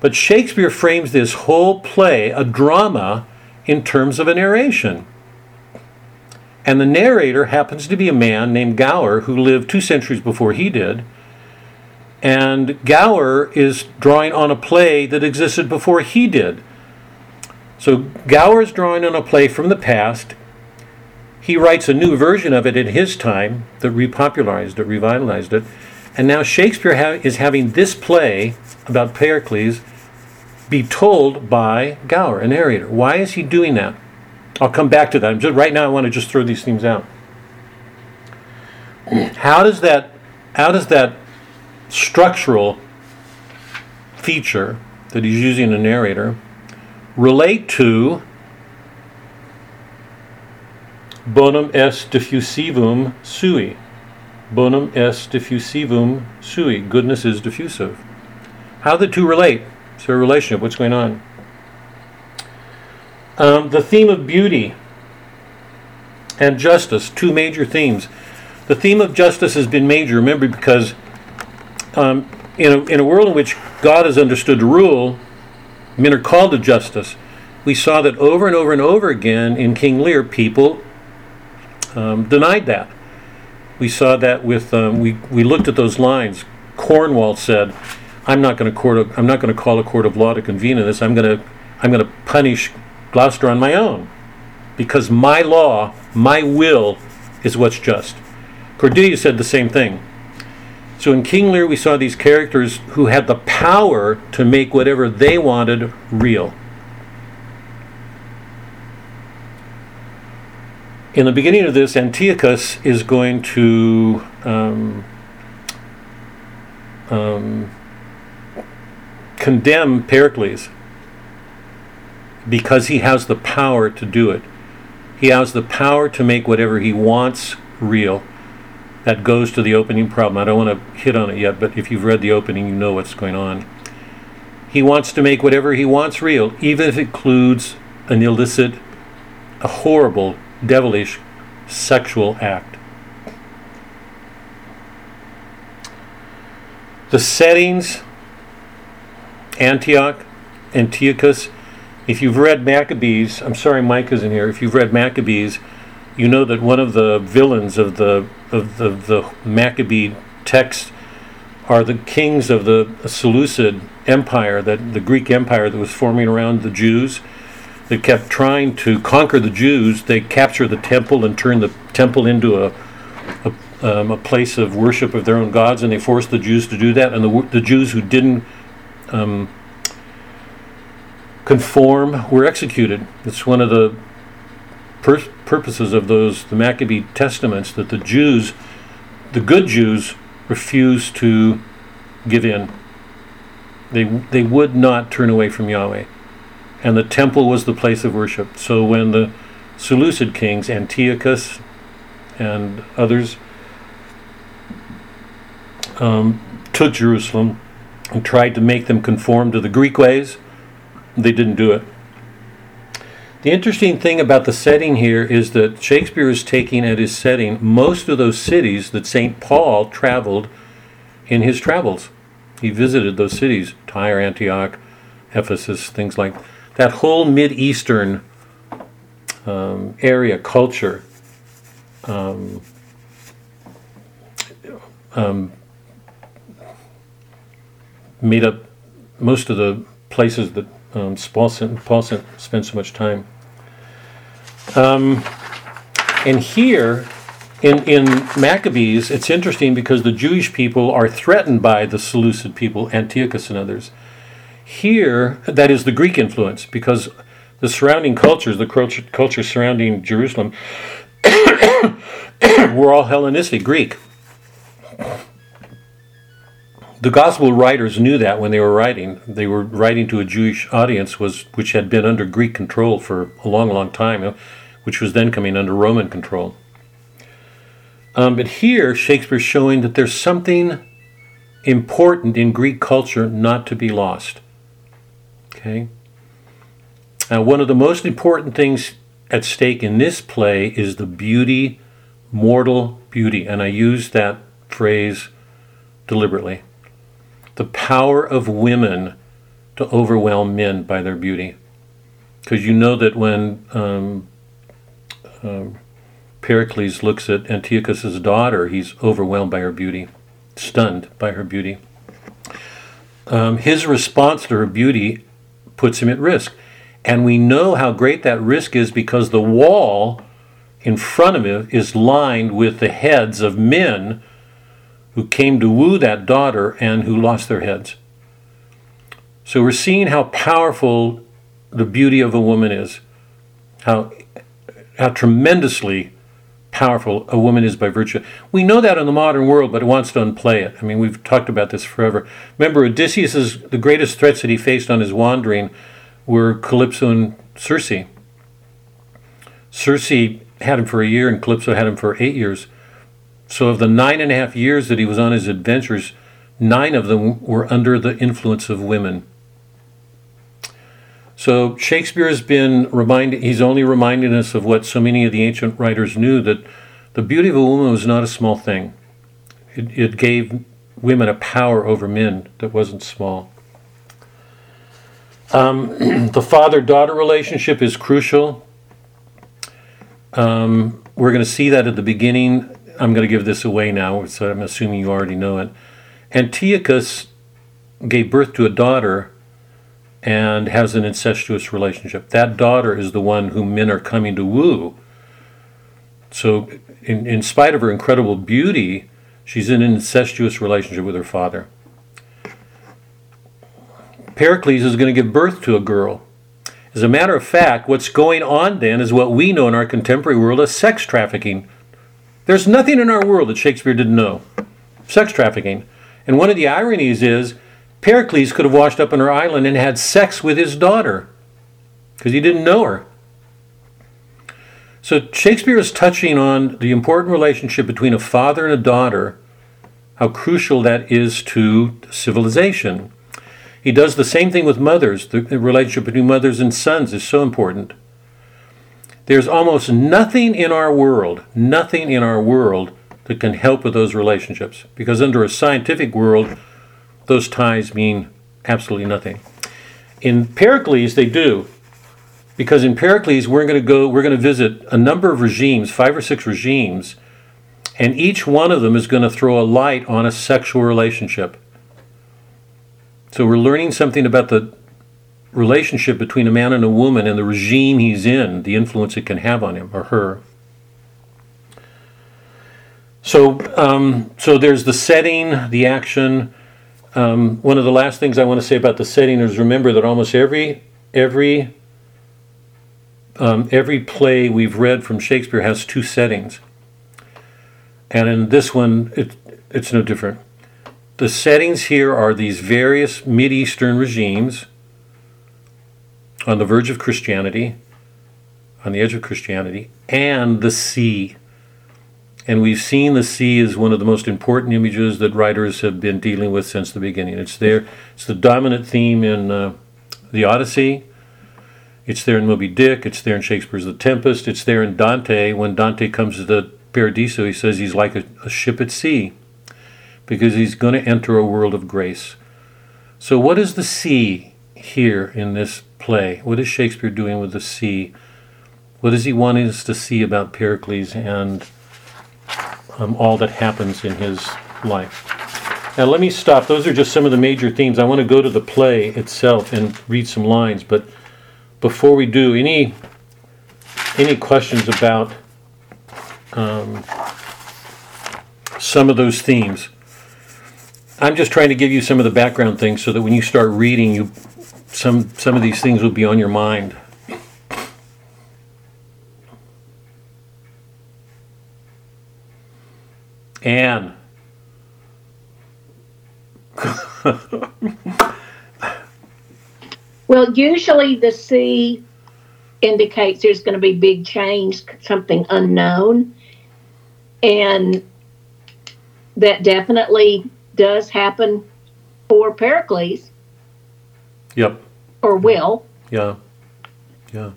But Shakespeare frames this whole play, a drama, in terms of a narration. And the narrator happens to be a man named Gower who lived two centuries before he did. And Gower is drawing on a play that existed before he did. So Gower is drawing on a play from the past he writes a new version of it in his time that repopularized it, revitalized it. And now Shakespeare ha- is having this play about Pericles be told by Gower, a narrator. Why is he doing that? I'll come back to that. Just, right now, I want to just throw these themes out. How does that, how does that structural feature that he's using a narrator relate to bonum est diffusivum sui. Bonum est diffusivum sui. Goodness is diffusive. How the two relate? There a relationship? What's going on? Um, the theme of beauty and justice, two major themes. The theme of justice has been major, remember, because um, in, a, in a world in which God is understood to rule, men are called to justice. We saw that over and over and over again in King Lear, people um, denied that. We saw that with um, we we looked at those lines. Cornwall said, "I'm not going to court. I'm not going to call a court of law to convene in this. I'm going to I'm going to punish Gloucester on my own, because my law, my will, is what's just." Cordelia said the same thing. So in King Lear, we saw these characters who had the power to make whatever they wanted real. In the beginning of this, Antiochus is going to um, um, condemn Pericles because he has the power to do it. He has the power to make whatever he wants real. That goes to the opening problem. I don't want to hit on it yet, but if you've read the opening, you know what's going on. He wants to make whatever he wants real, even if it includes an illicit, a horrible devilish sexual act. The settings Antioch, Antiochus. If you've read Maccabees, I'm sorry Mike isn't here. If you've read Maccabees, you know that one of the villains of the of the, the Maccabee text are the kings of the Seleucid Empire, that the Greek Empire that was forming around the Jews, that kept trying to conquer the Jews. They capture the temple and turn the temple into a a, um, a place of worship of their own gods, and they forced the Jews to do that. And the the Jews who didn't um, conform were executed. It's one of the pur- purposes of those the Maccabee testaments that the Jews, the good Jews, refused to give in. They they would not turn away from Yahweh, and the temple was the place of worship. So when the Seleucid kings Antiochus and others um, took Jerusalem and tried to make them conform to the Greek ways, they didn't do it. The interesting thing about the setting here is that Shakespeare is taking at his setting most of those cities that St. Paul traveled in his travels. He visited those cities, Tyre, Antioch, Ephesus, things like that whole Mid-Eastern um, area, culture. Um, um, made up most of the places that um, Paul, spent, spent, spent so much time. Um, and here in, in Maccabees, it's interesting because the Jewish people are threatened by the Seleucid people, Antiochus and others. Here, that is the Greek influence because the surrounding cultures, the culture, surrounding Jerusalem, were all Hellenistic, Greek. The gospel writers knew that when they were writing. They were writing to a Jewish audience was which had been under Greek control for a long, long time, which was then coming under Roman control. Um, but here, Shakespeare's showing that there's something important in Greek culture not to be lost. Okay? Now, one of the most important things at stake in this play is the beauty, mortal beauty, and I use that phrase deliberately. The power of women to overwhelm men by their beauty. Because you know that when um, um, Pericles looks at Antiochus's daughter, he's overwhelmed by her beauty, stunned by her beauty. Um, his response to her beauty puts him at risk. And we know how great that risk is because the wall in front of him is lined with the heads of men who came to woo that daughter and who lost their heads. So we're seeing how powerful the beauty of a woman is, how, how tremendously powerful a woman is by virtue. We know that in the modern world, but it wants to unplay it. I mean, we've talked about this forever. Remember, Odysseus's the greatest threats that he faced on his wandering were Calypso and Circe. Circe had him for a year, and Calypso had him for eight years. So, of the nine and a half years that he was on his adventures, nine of them were under the influence of women. So, Shakespeare has been reminding, he's only reminding us of what so many of the ancient writers knew that the beauty of a woman was not a small thing. It, it gave women a power over men that wasn't small. Um, the father daughter relationship is crucial. Um, we're going to see that at the beginning. I'm going to give this away now, so I'm assuming you already know it. Antiochus gave birth to a daughter and has an incestuous relationship. That daughter is the one whom men are coming to woo. So, in, in spite of her incredible beauty, she's in an incestuous relationship with her father. Pericles is going to give birth to a girl. As a matter of fact, what's going on then is what we know in our contemporary world as sex trafficking. There's nothing in our world that Shakespeare didn't know sex trafficking. And one of the ironies is Pericles could have washed up on her island and had sex with his daughter because he didn't know her. So Shakespeare is touching on the important relationship between a father and a daughter, how crucial that is to civilization. He does the same thing with mothers. The relationship between mothers and sons is so important. There's almost nothing in our world, nothing in our world that can help with those relationships. Because under a scientific world, those ties mean absolutely nothing. In Pericles, they do. Because in Pericles, we're going to go, we're going to visit a number of regimes, five or six regimes, and each one of them is going to throw a light on a sexual relationship. So we're learning something about the relationship between a man and a woman and the regime he's in, the influence it can have on him or her. So, um, so there's the setting, the action. Um, one of the last things I want to say about the setting is remember that almost every every um, every play we've read from Shakespeare has two settings, and in this one, it, it's no different. The settings here are these various Mideastern regimes on the verge of Christianity, on the edge of Christianity, and the sea. And we've seen the sea as one of the most important images that writers have been dealing with since the beginning. It's there. It's the dominant theme in uh, the Odyssey. It's there in Moby Dick. It's there in Shakespeare's The Tempest. It's there in Dante. When Dante comes to the Paradiso, he says he's like a, a ship at sea because he's going to enter a world of grace. So, what is the sea here in this play? What is Shakespeare doing with the sea? What is he wanting us to see about Pericles and um, all that happens in his life? Now, let me stop. Those are just some of the major themes. I want to go to the play itself and read some lines, but before we do, any any questions about um, some of those themes? I'm just trying to give you some of the background things so that when you start reading, you some some of these things will be on your mind. Anne. Well, usually the sea indicates there's going to be big change, something unknown. And that definitely does happen for Pericles Yep. or will. Yeah. Yeah.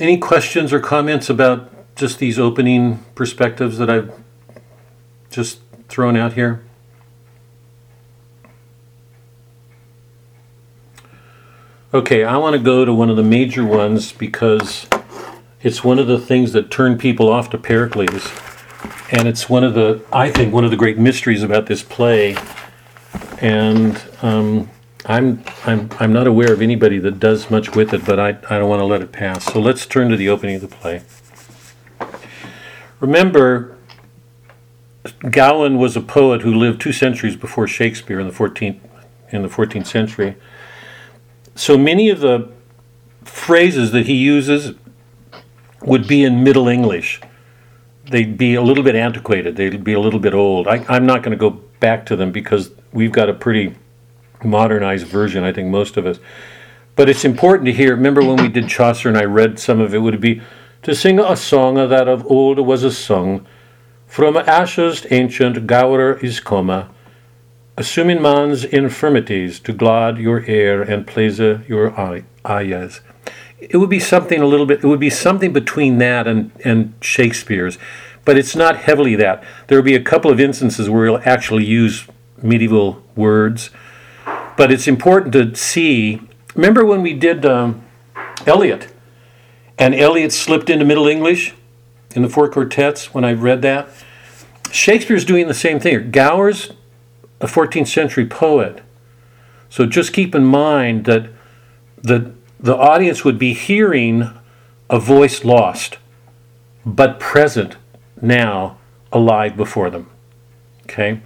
Any questions or comments about just these opening perspectives that I've just thrown out here? Okay, I want to go to one of the major ones because it's one of the things that turn people off to Pericles. And it's one of the, I think, one of the great mysteries about this play. And um, I'm, I'm, I'm not aware of anybody that does much with it, but I, I don't want to let it pass. So let's turn to the opening of the play. Remember, Gower was a poet who lived two centuries before Shakespeare in the 14th, in the 14th century. So many of the phrases that he uses would be in Middle English. They'd be a little bit antiquated. They'd be a little bit old. I, I'm not going to go back to them because we've got a pretty modernized version, I think most of us. But it's important to hear. Remember when we did Chaucer and I read some of it, would it be to sing a song that of old was a song, from ashes ancient Gower is come, assuming man's infirmities to glad your air and please your eyes. It would be something a little bit, it would be something between that and, and Shakespeare's, but it's not heavily that. There will be a couple of instances where he'll actually use medieval words, but it's important to see. Remember when we did um, Eliot, and Eliot slipped into Middle English in the Four Quartets when I read that? Shakespeare's doing the same thing. Gower's a 14th century poet. So just keep in mind that the, the audience would be hearing a voice lost, but present now, alive before them. Okay?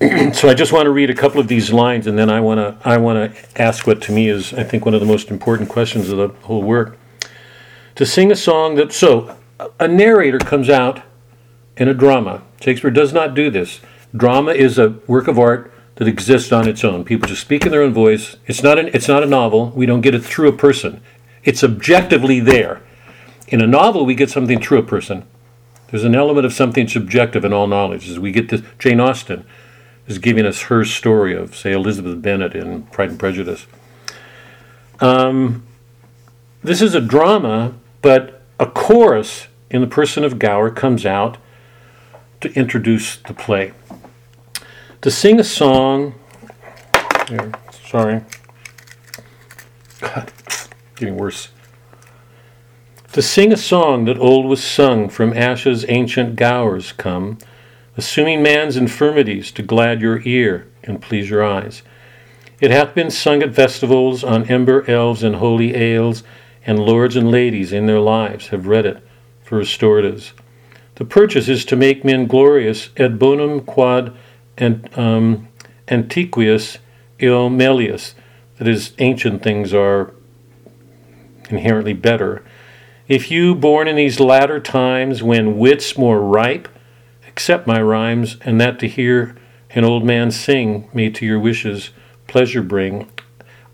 so I just want to read a couple of these lines and then I want to I want to ask what to me is I think one of the most important questions of the whole work. To sing a song that so a narrator comes out in a drama. Shakespeare does not do this. Drama is a work of art that exists on its own. People just speak in their own voice. It's not an, it's not a novel. We don't get it through a person. It's objectively there. In a novel, we get something through a person. There's an element of something subjective in all knowledge. As we get this, Jane Austen is giving us her story of, say, Elizabeth Bennet in Pride and Prejudice. Um, this is a drama, but a chorus in the person of Gower comes out to introduce the play. to sing a song. Here, sorry. God, getting worse. To sing a song that old was sung from ashes ancient Gower's come, assuming man's infirmities to glad your ear and please your eyes. It hath been sung at festivals on ember elves and holy ales, and lords and ladies in their lives have read it for restoratives. The purchase is to make men glorious et bonum and um, antiquius il melius, that is, ancient things are inherently better. If you, born in these latter times, when wits more ripe, accept my rhymes, and that to hear an old man sing may to your wishes pleasure bring,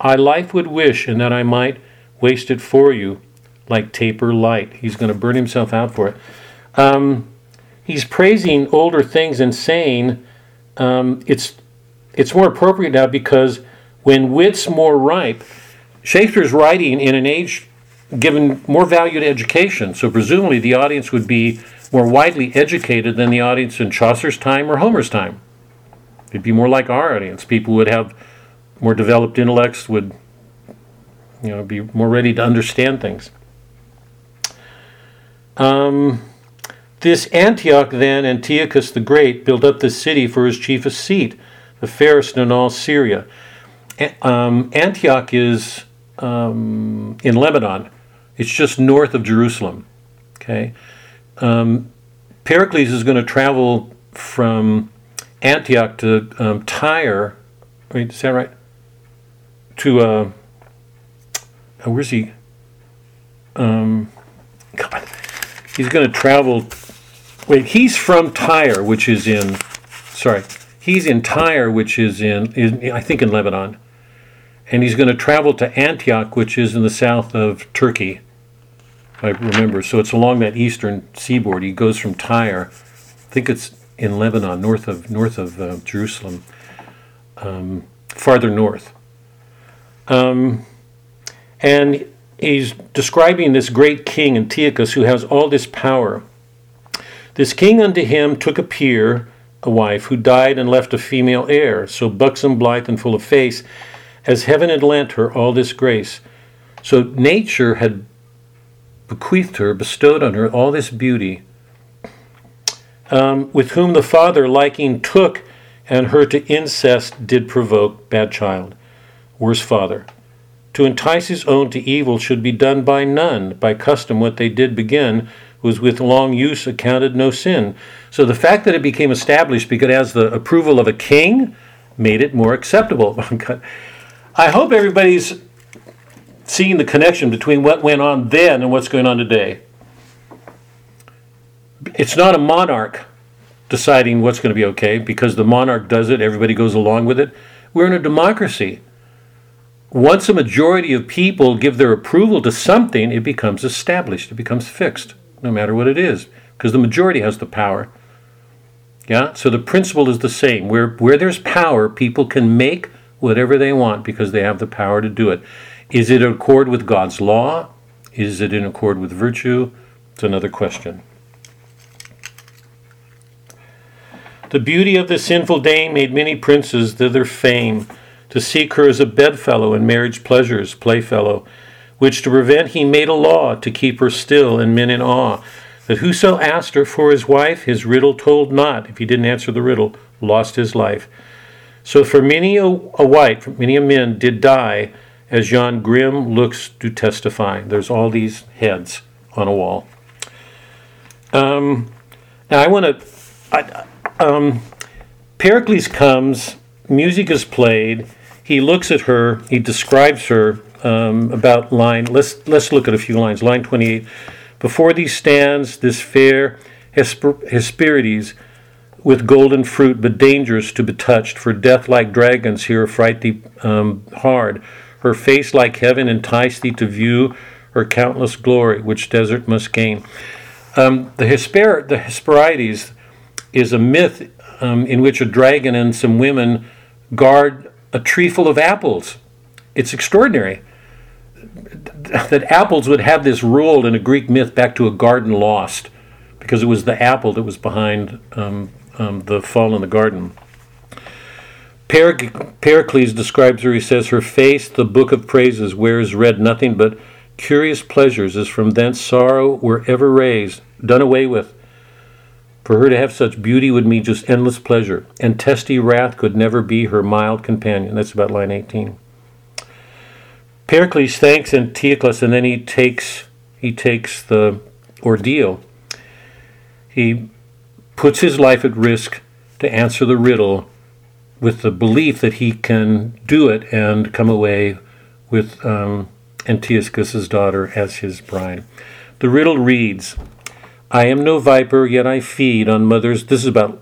I life would wish, and that I might waste it for you like taper light. He's going to burn himself out for it. Um, he's praising older things and saying um, it's it's more appropriate now because when wit's more ripe, Shakespeare's writing in an age given more value to education, so presumably the audience would be more widely educated than the audience in Chaucer's time or Homer's time. It'd be more like our audience. People would have more developed intellects, would you know be more ready to understand things. Um, this Antioch, then, Antiochus the Great, built up this city for his chiefest seat, the fairest in all Syria. Um, Antioch is um, in Lebanon. It's just north of Jerusalem. Okay, um, Pericles is going to travel from Antioch to um, Tyre. Wait, is that right? To uh, oh, where's he? Um, God, he's going to travel. Wait, he's from Tyre, which is in. Sorry, he's in Tyre, which is in, in I think in Lebanon, and he's going to travel to Antioch, which is in the south of Turkey. I remember. So it's along that eastern seaboard. He goes from Tyre, I think it's in Lebanon, north of north of uh, Jerusalem, um, farther north. Um, and he's describing this great king Antiochus who has all this power. This king unto him took a peer, a wife, who died and left a female heir, so buxom, blithe, and full of face, as heaven had lent her all this grace. So nature had bequeathed her, bestowed on her all this beauty, um, with whom the father liking took, and her to incest did provoke, bad child, worse father. To entice his own to evil should be done by none. By custom, what they did begin was with long use accounted no sin. So the fact that it became established because has the approval of a king made it more acceptable. I hope everybody's seeing the connection between what went on then and what's going on today. It's not a monarch deciding what's going to be okay because the monarch does it, everybody goes along with it. We're in a democracy. Once a majority of people give their approval to something, it becomes established, it becomes fixed, no matter what it is, because the majority has the power. Yeah, so the principle is the same. Where where there's power, people can make whatever they want because they have the power to do it. Is it in accord with God's law? Is it in accord with virtue? It's another question. The beauty of the sinful dame made many princes thither fame, to seek her as a bedfellow in marriage pleasures, playfellow, which to prevent he made a law to keep her still and men in awe, that whoso asked her for his wife, his riddle told not, if he didn't answer the riddle, lost his life. So for many a, a wight, many a men did die, as yon grim looks to testify. There's all these heads on a wall. Um, now I want to. Um, Pericles comes, music is played. He looks at her. He describes her um, about line. Let's let's look at a few lines. Line twenty-eight. Before thee stands this fair Hesper- Hesperides with golden fruit, but dangerous to be touched. For death like dragons here affright thee um, hard. Her face like heaven entice thee to view her countless glory, which desert must gain. Um, the, Hesper- the Hesperides is a myth um, in which a dragon and some women guard a tree full of apples. It's extraordinary that apples would have this rule in a Greek myth back to a garden lost, because it was the apple that was behind um, um, the fall in the garden. Peric- Pericles describes her, he says, Her face, the book of praises, wears red nothing but curious pleasures, as from thence sorrow were ever raised, done away with. For her to have such beauty would mean just endless pleasure, and testy wrath could never be her mild companion. That's about line 18. Pericles thanks Antiochus, and then he takes he takes the ordeal. He puts his life at risk to answer the riddle with the belief that he can do it and come away with um, Antiochus's daughter as his bride. The riddle reads, "I am no viper, yet I feed on mother's." This is about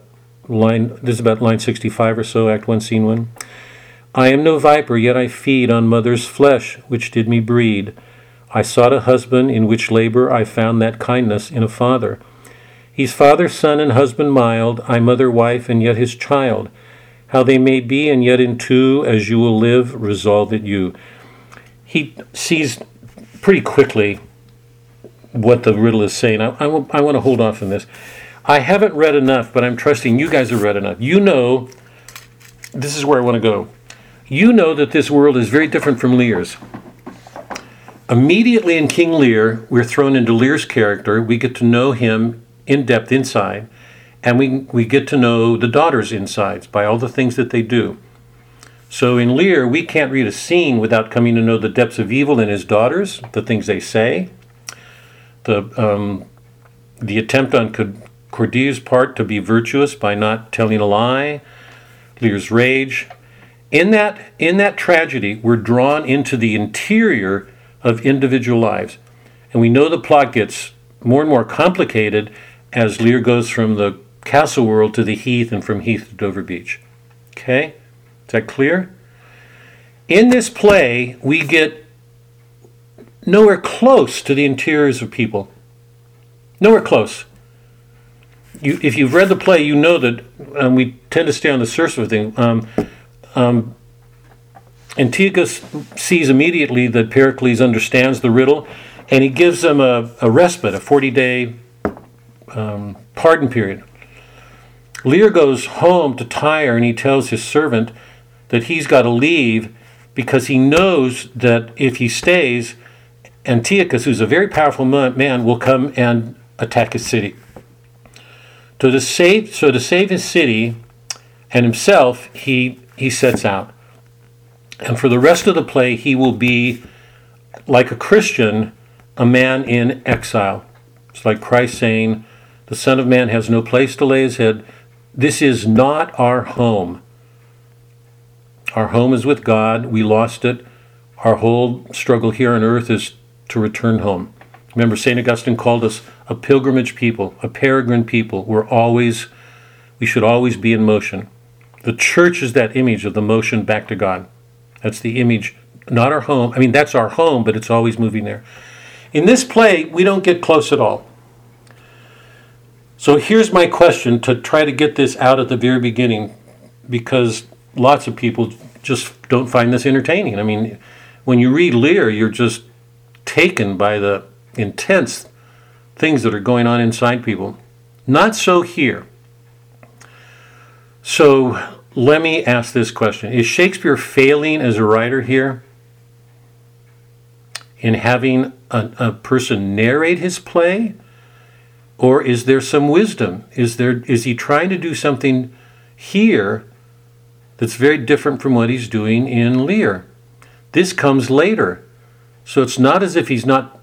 line. This is about line sixty-five or so, Act One, Scene One. I am no viper, yet I feed on mother's flesh, which did me breed. I sought a husband, in which labor I found that kindness in a father. He's father, son, and husband mild, I mother, wife, and yet his child. How they may be, and yet in two, as you will live, resolve it you. He sees pretty quickly what the riddle is saying. I, I, I want to hold off on this. I haven't read enough, but I'm trusting you guys have read enough. You know, this is where I want to go. You know that this world is very different from Lear's. Immediately in King Lear, we're thrown into Lear's character. We get to know him in depth inside, and we, we get to know the daughter's insides by all the things that they do. So in Lear, we can't read a scene without coming to know the depths of evil in his daughters, the things they say, the um, the attempt on Cord- Cordelia's part to be virtuous by not telling a lie, Lear's rage. In that in that tragedy, we're drawn into the interior of individual lives, and we know the plot gets more and more complicated as Lear goes from the castle world to the heath and from heath to Dover Beach. Okay? Is that clear? In this play, we get nowhere close to the interiors of people. Nowhere close. You, if you've read the play, you know that um, we tend to stay on the surface of things. Um, um, Antiochus sees immediately that Pericles understands the riddle, and he gives them a, a respite, a 40 day um, pardon period. Lear goes home to Tyre and he tells his servant that he's got to leave because he knows that if he stays, Antiochus, who's a very powerful man, will come and attack his city. So to save, so to save his city and himself, he he sets out. And for the rest of the play, he will be like a Christian, a man in exile. It's like Christ saying, "The Son of Man has no place to lay his head. This is not our home. Our home is with God. We lost it. Our whole struggle here on earth is to return home. Remember, St. Augustine called us a pilgrimage people, a peregrine people. We're always, we should always be in motion. The church is that image of the motion back to God. That's the image, not our home. I mean, that's our home, but it's always moving there. In this play, we don't get close at all. So here's my question to try to get this out at the very beginning, because lots of people just don't find this entertaining. I mean, when you read Lear, you're just taken by the intense things that are going on inside people. Not so here. So let me ask this question Is Shakespeare failing as a writer here in having a, a person narrate his play? Or is there some wisdom? Is there is he trying to do something here that's very different from what he's doing in Lear? This comes later. So it's not as if he's not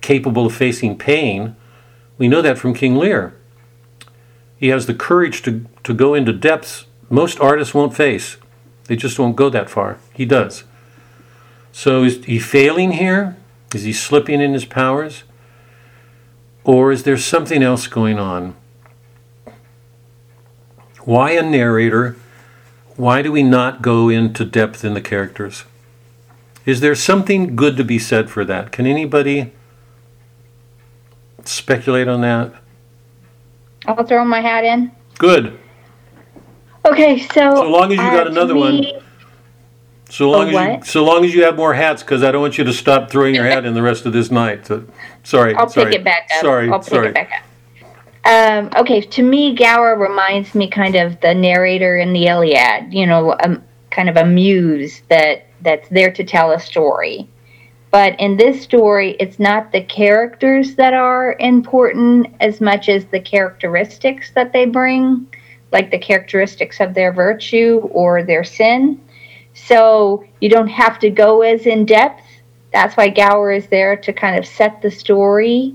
capable of facing pain. We know that from King Lear. He has the courage to, to go into depths most artists won't face. They just won't go that far. He does. So is he failing here? Is he slipping in his powers? Or is there something else going on? Why a narrator? Why do we not go into depth in the characters? Is there something good to be said for that? Can anybody speculate on that? I'll throw my hat in. Good. Okay, so. So long as you uh, got another one. So long as you, so long as you have more hats, because I don't want you to stop throwing your hat in the rest of this night. So, sorry, I'll sorry, pick it back up. sorry, I'll pick sorry. it back up. Um, okay, to me, Gower reminds me kind of the narrator in the Iliad. You know, um, kind of a muse that that's there to tell a story. But in this story, it's not the characters that are important as much as the characteristics that they bring, like the characteristics of their virtue or their sin. So you don't have to go as in depth. That's why Gower is there to kind of set the story.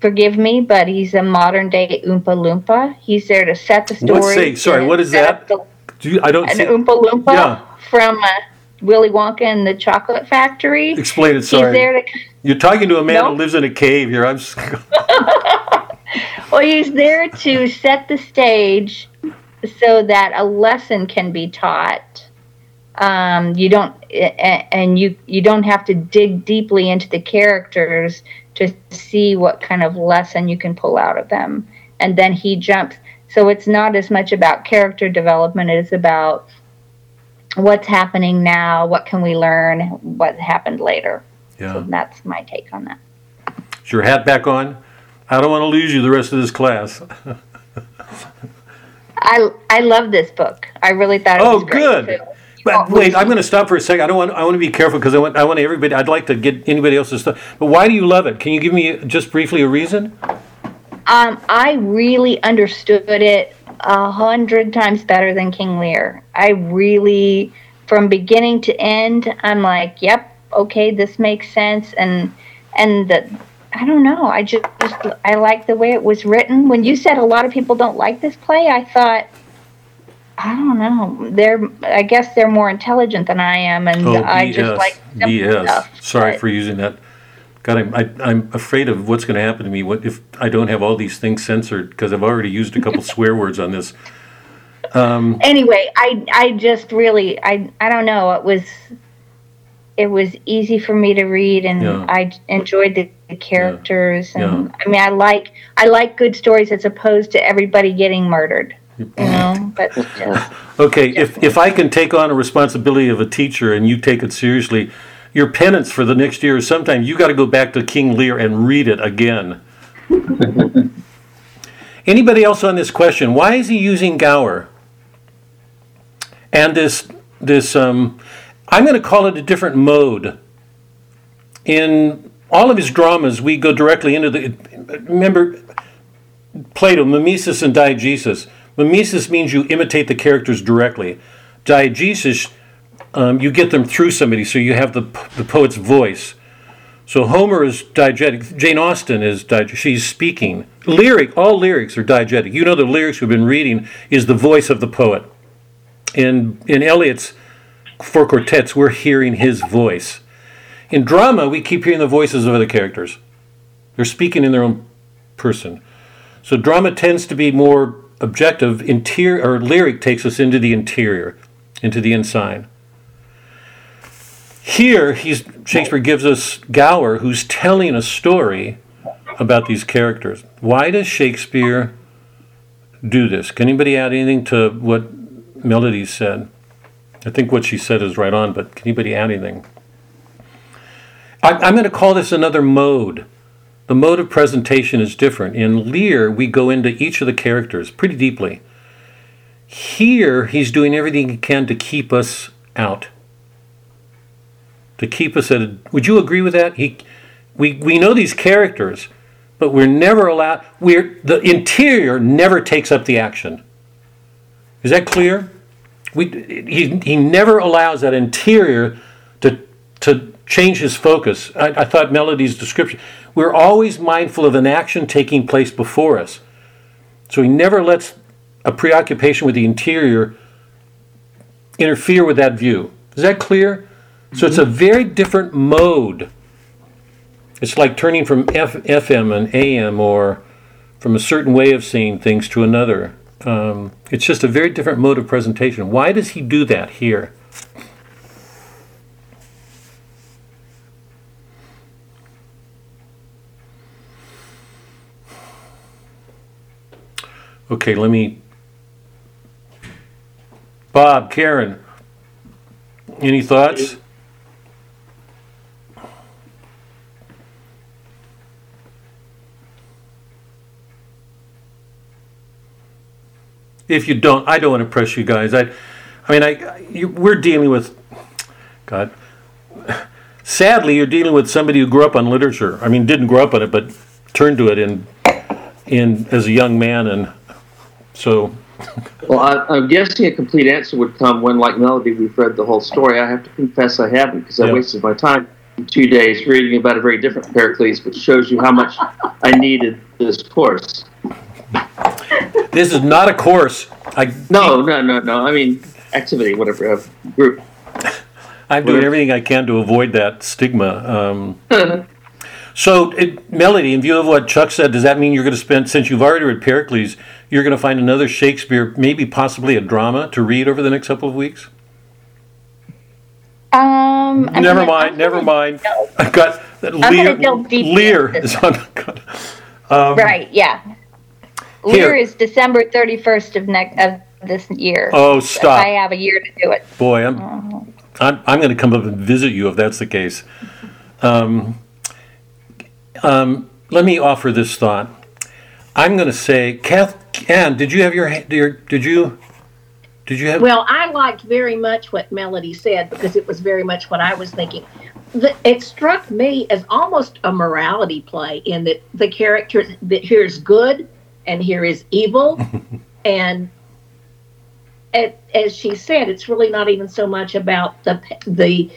Forgive me, but he's a modern day Oompa Loompa. He's there to set the story. What's say- sorry, what is that? the- Do you, I don't an see, Oompa Loompa Yeah. from uh, Willy Wonka and the Chocolate Factory. explain it, He's sorry. there to You're talking to a man No. who lives in a cave here. I'm just, well, he's there to set the stage so that a lesson can be taught. Um, you don't, and you you don't have to dig deeply into the characters to see what kind of lesson you can pull out of them. And then he jumps. So it's not as much about character development; it is about what's happening now, what can we learn, what happened later. So yeah. that's my take on that. Is your hat back on? I don't want to lose you the rest of this class. I I love this book. I really thought it Oh, was great. good. too. But wait, I'm going to stop for a second. I don't want. I want to be careful because I want. I want everybody. I'd like to get anybody else's stuff. But why do you love it? Can you give me just briefly a reason? Um, I really understood it a hundred times better than King Lear. I really, from beginning to end, I'm like, yep, okay, this makes sense, and and the. I don't know. I just, just I like the way it was written. When you said a lot of people don't like this play, I thought, I don't know. They're I guess they're more intelligent than I am, and Oh, I just BS. like simple BS. stuff. Sorry but- for using that. God, I'm, I, I'm afraid of what's going to happen to me what if I don't have all these things censored because I've already used a couple swear words on this. Um, anyway, I I just really I I don't know. It was it was easy for me to read, and Yeah. I enjoyed the, the characters. And Yeah. I mean, I like I like good stories as opposed to everybody getting murdered. You know, but just, okay, if, if I can take on a responsibility of a teacher and you take it seriously, your penance for the next year is sometime you got to go back to King Lear and read it again. Anybody else on this question? Why is he using Gower? And this this um, I'm going to call it a different mode. In all of his dramas, we go directly into the. Remember, Plato, mimesis and diegesis. Mimesis means you imitate the characters directly. Diegesis, um, you get them through somebody, so you have the the poet's voice. So Homer is diegetic. Jane Austen is diegetic. She's speaking. Lyric, all lyrics are diegetic. You know the lyrics we've been reading is the voice of the poet. In in Eliot's Four Quartets, we're hearing his voice. In drama, we keep hearing the voices of other characters. They're speaking in their own person. So drama tends to be more objective. Interior or lyric takes us into the interior, into the inside. Here, he's Shakespeare gives us Gower, who's telling a story about these characters. Why does Shakespeare do this? Can anybody add anything to what Melody said? I think what she said is right on, but can anybody add anything? I, I'm going to call this another mode. The mode of presentation is different. In Lear, we go into each of the characters pretty deeply. Here, he's doing everything he can to keep us out. To keep us at a. Would you agree with that? He, we, we know these characters, but we're never allowed. We're the interior never takes up the action. Is that clear? We, he, he never allows that interior to, to change his focus. I, I thought Melody's description, we're always mindful of an action taking place before us. So he never lets a preoccupation with the interior interfere with that view. Is that clear? So it's a very different mode. It's like turning from F, FM and AM or from a certain way of seeing things to another. Um, it's just a very different mode of presentation. Why does he do that here? Okay, let me. Bob, Karen, any thoughts? If you don't, I don't want to press you guys. I, I mean, I, you, we're dealing with, God, sadly, you're dealing with somebody who grew up on literature. I mean, didn't grow up on it, but turned to it in, in as a young man, and so Well, I, I'm guessing a complete answer would come when, like Melody, we've read the whole story. I have to confess I haven't because I Yeah. wasted my time two days reading about a very different Pericles, which shows you how much I needed this course. this is not a course. I No, no, no, no. I mean, activity, whatever, uh, group. I'm doing everything I can to avoid that stigma. Um, so, it, Melody, in view of what Chuck said, does that mean you're going to spend, since you've already read Pericles, you're going to find another Shakespeare, maybe possibly a drama, to read over the next couple of weeks? Um, never mind, I'm never mind. delve- I've got Lear. Lear is on. Um, Right, yeah. Here. Lear is December 31st of next of this year. Oh, stop! I have a year to do it. boy! I'm I'm, I'm going to come up and visit you if that's the case. Um, um, let me offer this thought. I'm going to say, Kath, Ann, did you have your, your did you did you have? Well, I liked very much what Melody said because it was very much what I was thinking. The, it struck me as almost a morality play in that the character that here is good and here is evil, and it, as she said, it's really not even so much about the the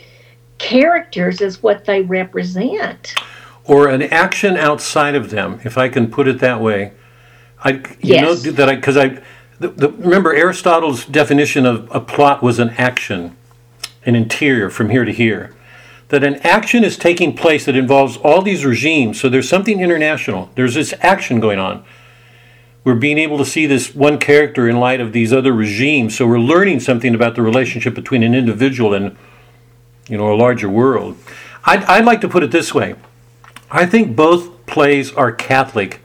characters as what they represent. Or an action outside of them, if I can put it that way. I, you Yes. know, that I, because I, the, the, remember Aristotle's definition of a plot was an action, an interior from here to here. That an action is taking place that involves all these regimes. So there's something international. There's this action going on. We're being able to see this one character in light of these other regimes. So we're learning something about the relationship between an individual and, you know, a larger world. I'd, I'd like to put it this way. I think both plays are Catholic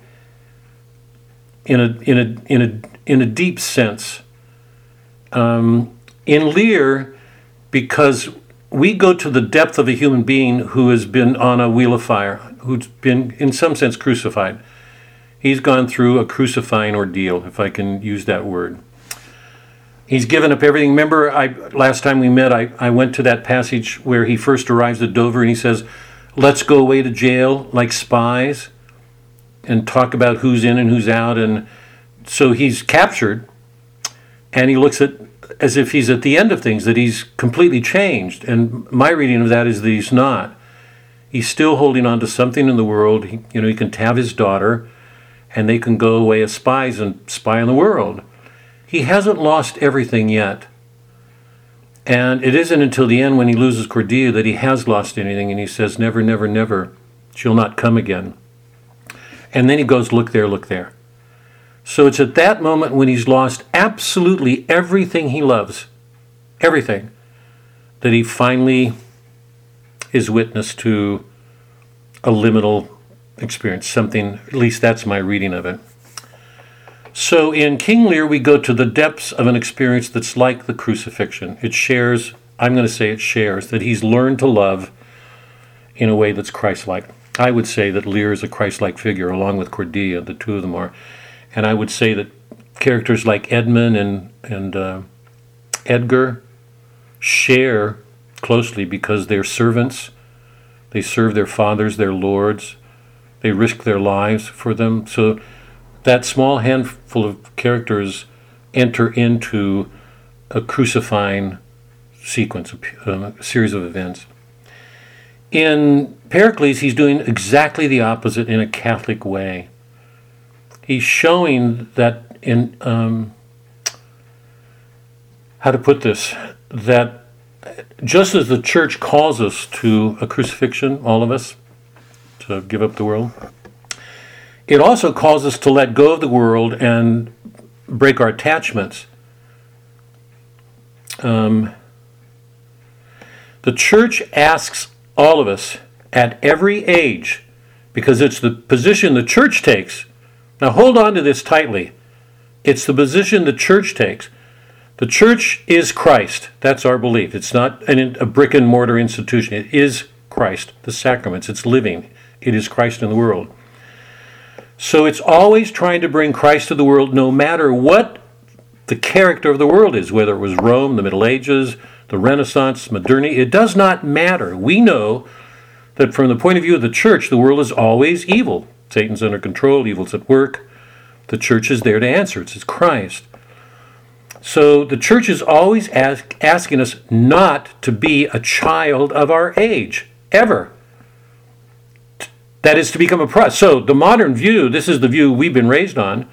in a in a in a in a deep sense. Um, in Lear, because we go to the depth of a human being who has been on a wheel of fire, who's been in some sense crucified. He's gone through a crucifying ordeal, if I can use that word. He's given up everything. Remember, I last time we met, I, I went to that passage where he first arrives at Dover and he says, let's go away to jail like spies and talk about who's in and who's out. And so he's captured and he looks at as if he's at the end of things that he's completely changed. And my reading of that is that he's not. He's still holding on to something in the world. He, you know he can have his daughter and they can go away as spies and spy on the world. He hasn't lost everything yet and it isn't until the end when he loses Cordelia that he has lost anything and he says, Never, never, never, she'll not come again. And then he goes, Look there, look there. So it's at that moment when he's lost absolutely everything he loves, everything, that he finally is witness to a liminal experience, something, at least that's my reading of it. So in King Lear, we go to the depths of an experience that's like the crucifixion. It shares, I'm going to say it shares, that he's learned to love in a way that's Christ like. I would say that Lear is a Christ like figure, along with Cordelia, the two of them are. And I would say that characters like Edmund and, and uh, Edgar share closely because they're servants, they serve their fathers, their lords, they risk their lives for them. So that small handful of characters enter into a crucifying sequence, a, series of events. In Pericles, he's doing exactly the opposite in a Catholic way. He's showing that in um, how to put this that just as the church calls us to a crucifixion, all of us, to give up the world, it also calls us to let go of the world and break our attachments. Um, the church asks all of us at every age, because it's the position the church takes. Now hold on to this tightly. It's the position the church takes. The church is Christ. That's our belief. It's not an, a brick and mortar institution. It is Christ, the sacraments. It's living. It is Christ in the world. So it's always trying to bring Christ to the world no matter what the character of the world is, whether it was Rome, the Middle Ages, the Renaissance, modernity. It does not matter. We know that from the point of view of the church, the world is always evil. Satan's under control, evil's at work. The church is there to answer. It's Christ. So the church is always ask, asking us not to be a child of our age, ever. That is to become a product. So the modern view, this is the view we've been raised on.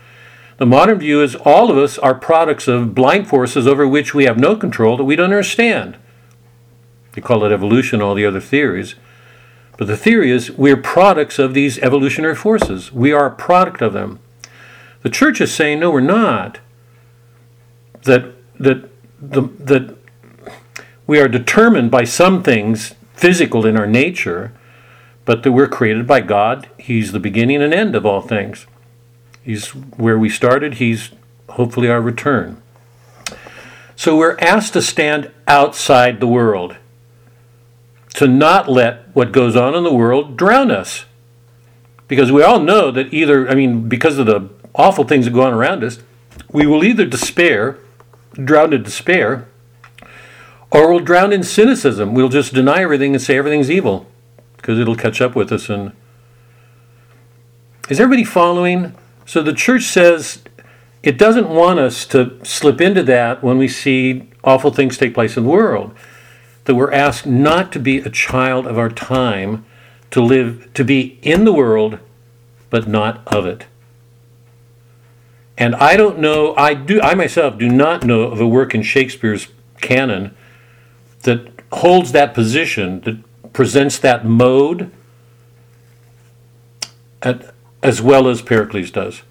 The modern view is all of us are products of blind forces over which we have no control that we don't understand. They call it evolution, all the other theories. But the theory is we're products of these evolutionary forces. We are a product of them. The church is saying, no, we're not. That that the, that we are determined by some things physical in our nature, but that we're created by God. He's the beginning and end of all things. He's where we started. He's hopefully our return. So we're asked to stand outside the world, to not let what goes on in the world drown us. Because we all know that either, I mean, because of the awful things that go on around us, we will either despair, drown in despair, or we'll drown in cynicism. We'll just deny everything and say everything's evil because it'll catch up with us. And is everybody following? So the church says it doesn't want us to slip into that when we see awful things take place in the world. That we're asked not to be a child of our time, to live, to be in the world, but not of it. And I don't know, I do, I myself do not know of a work in Shakespeare's canon that holds that position, that presents that mode, at, as well as Pericles does.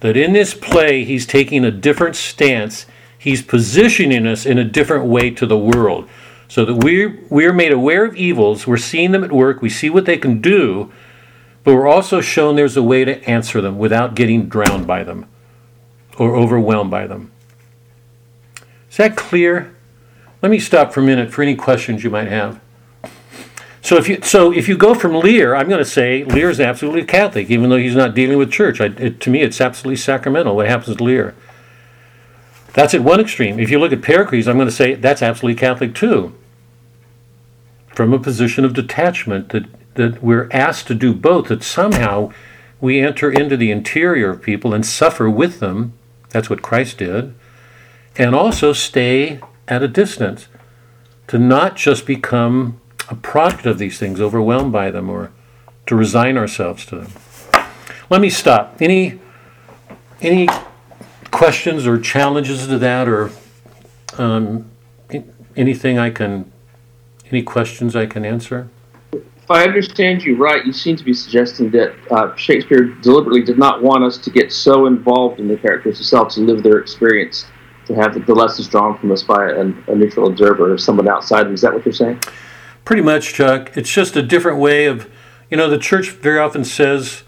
That in this play, he's taking a different stance. He's positioning us in a different way to the world. So that we're, we're made aware of evils, we're seeing them at work, we see what they can do, but we're also shown there's a way to answer them without getting drowned by them or overwhelmed by them. Is that clear? Let me stop for a minute for any questions you might have. So if you so if you go from Lear, I'm going to say Lear is absolutely Catholic, even though he's not dealing with church. I, it, to me, it's absolutely sacramental. What happens to Lear? That's at one extreme. If you look at Pericles, I'm going to say that's absolutely Catholic too. From a position of detachment, that that we're asked to do both. That somehow we enter into the interior of people and suffer with them. That's what Christ did, and also stay at a distance, to not just become a product of these things, overwhelmed by them, or to resign ourselves to them. Let me stop. Any any questions or challenges to that, or um, anything I can, any questions I can answer? If I understand you right, you seem to be suggesting that uh, Shakespeare deliberately did not want us to get so involved in the characters themselves to live their experience, to have the lessons drawn from us by a, a neutral observer or someone outside. Is that what you're saying? Pretty much, Chuck. It's just a different way of, you know, the church very often says,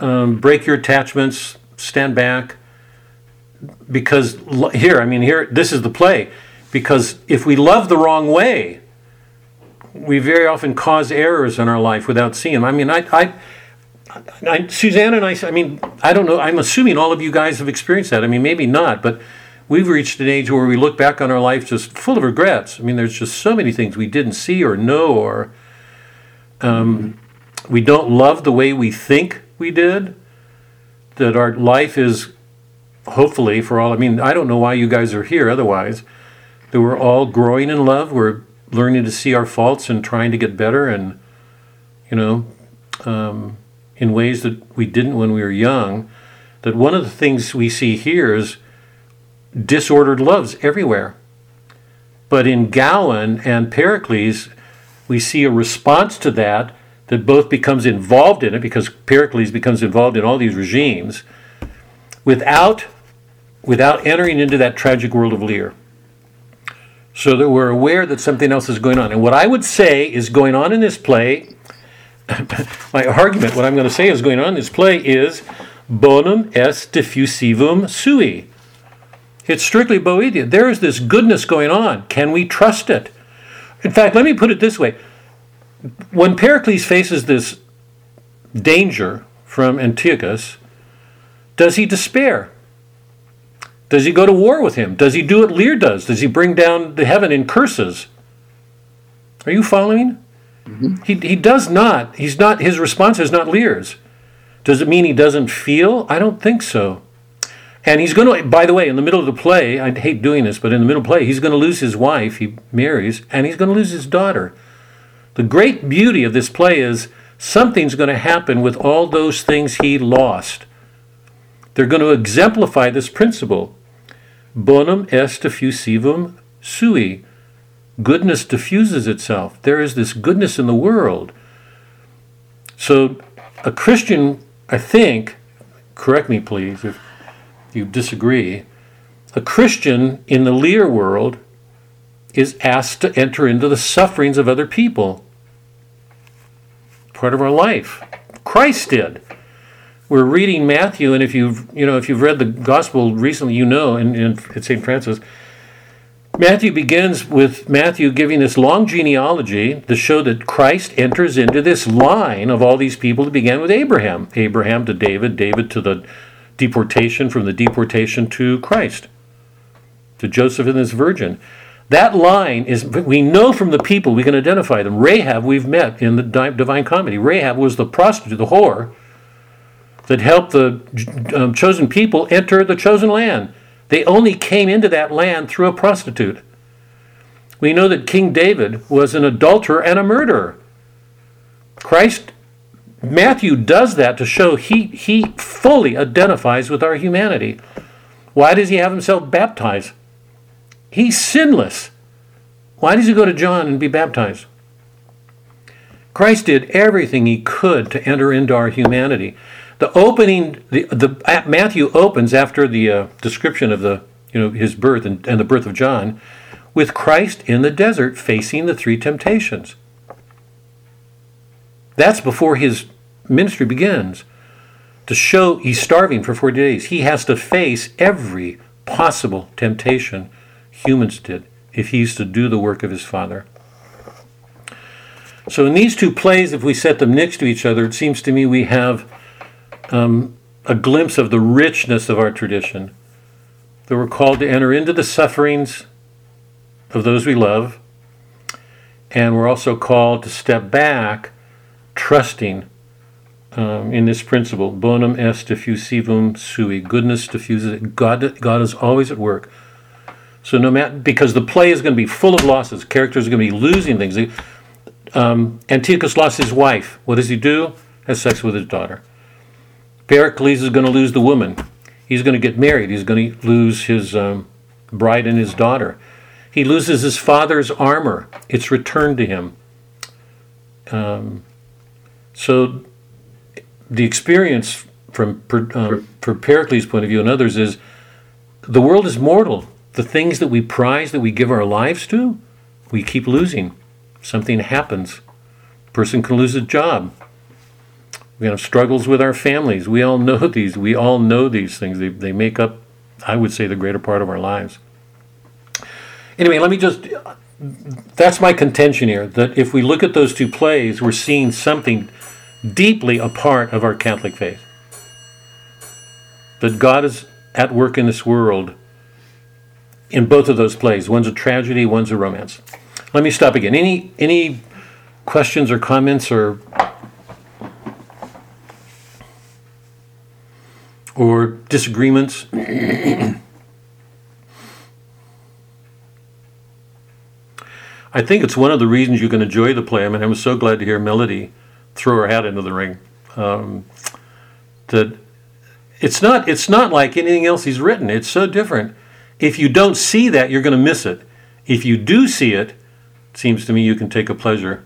um, break your attachments, stand back. Because here, I mean, here, this is the play. Because if we love the wrong way, we very often cause errors in our life without seeing them. I mean, I, I, I, Suzanne and I, I mean, I don't know, I'm assuming all of you guys have experienced that. I mean, maybe not, but we've reached an age where we look back on our life just full of regrets. I mean, there's just so many things we didn't see or know, or um, we don't love the way we think we did. That our life is hopefully, for all, I mean, I don't know why you guys are here otherwise, that we're all growing in love. We're learning to see our faults and trying to get better and, you know, um, in ways that we didn't when we were young. That one of the things we see here is disordered loves everywhere. But in Gower and Pericles, we see a response to that that both becomes involved in it because Pericles becomes involved in all these regimes without without entering into that tragic world of Lear. So that we're aware that something else is going on. And what I would say is going on in this play, my argument, what I'm going to say is going on in this play is bonum est diffusivum sui. It's strictly Boethian. There is this goodness going on. Can we trust it? In fact, let me put it this way. When Pericles faces this danger from Antiochus, does he despair? Does he go to war with him? Does he do what Lear does? Does he bring down the heaven in curses? Are you following? Mm-hmm. He, he does not. He's not. His response is not Lear's. Does it mean he doesn't feel? I don't think so. And he's going to, by the way, in the middle of the play, I hate doing this, but in the middle of the play, he's going to lose his wife, he marries, and he's going to lose his daughter. The great beauty of this play is something's going to happen with all those things he lost. They're going to exemplify this principle. Bonum est diffusivum sui. Goodness diffuses itself. There is this goodness in the world. So, a Christian, I think, correct me please if you disagree, a Christian in the Lear world is asked to enter into the sufferings of other people. Part of our life. Christ did. We're reading Matthew, and if you've you know if you've read the gospel recently, you know in at St. Francis, Matthew begins with Matthew giving this long genealogy to show that Christ enters into this line of all these people that began with Abraham. Abraham to David, David to the deportation, from the deportation to Christ, to Joseph and this virgin. That line is, we know from the people, we can identify them. Rahab, we've met in the Divine Comedy. Rahab was the prostitute, the whore, that helped the um, chosen people enter the chosen land. They only came into that land through a prostitute. We know that King David was an adulterer and a murderer. Christ, Matthew does that to show he, he fully identifies with our humanity. Why does he have himself baptized? He's sinless. Why does he go to John and be baptized? Christ did everything he could to enter into our humanity. The opening, the, the Matthew opens after the uh, description of the, you know, his birth and, and the birth of John, with Christ in the desert facing the three temptations. That's before his ministry begins. To show he's starving for 40 days, he has to face every possible temptation humans did if he's to do the work of his Father. So, in these two plays, if we set them next to each other, it seems to me we have um, a glimpse of the richness of our tradition. That we're called to enter into the sufferings of those we love, and we're also called to step back, trusting um, in this principle bonum est diffusivum sui. Goodness diffuses it. God, God is always at work. So no matter because the play is going to be full of losses, characters are going to be losing things. Um, Antiochus lost his wife. What does he do? Has sex with his daughter. Pericles is going to lose the woman. He's going to get married. He's going to lose his um, bride and his daughter. He loses his father's armor. It's returned to him. Um, so the experience from um, from Pericles' point of view and others is the world is mortal. The things that we prize, that we give our lives to, we keep losing. Something happens. A person can lose a job. We have struggles with our families. We all know these. We all know these things. They, they make up, I would say, the greater part of our lives. Anyway, let me just. That's my contention here. That if we look at those two plays, we're seeing something deeply a part of our Catholic faith. That God is at work in this world in both of those plays. One's a tragedy, one's a romance. Let me stop again. Any any questions or comments or or disagreements? I think it's one of the reasons you can enjoy the play. I mean, I was so glad to hear Melody throw her hat into the ring. Um, that it's not it's not like anything else he's written. It's so different. If you don't see that, you're going to miss it. If you do see it, it seems to me you can take a pleasure.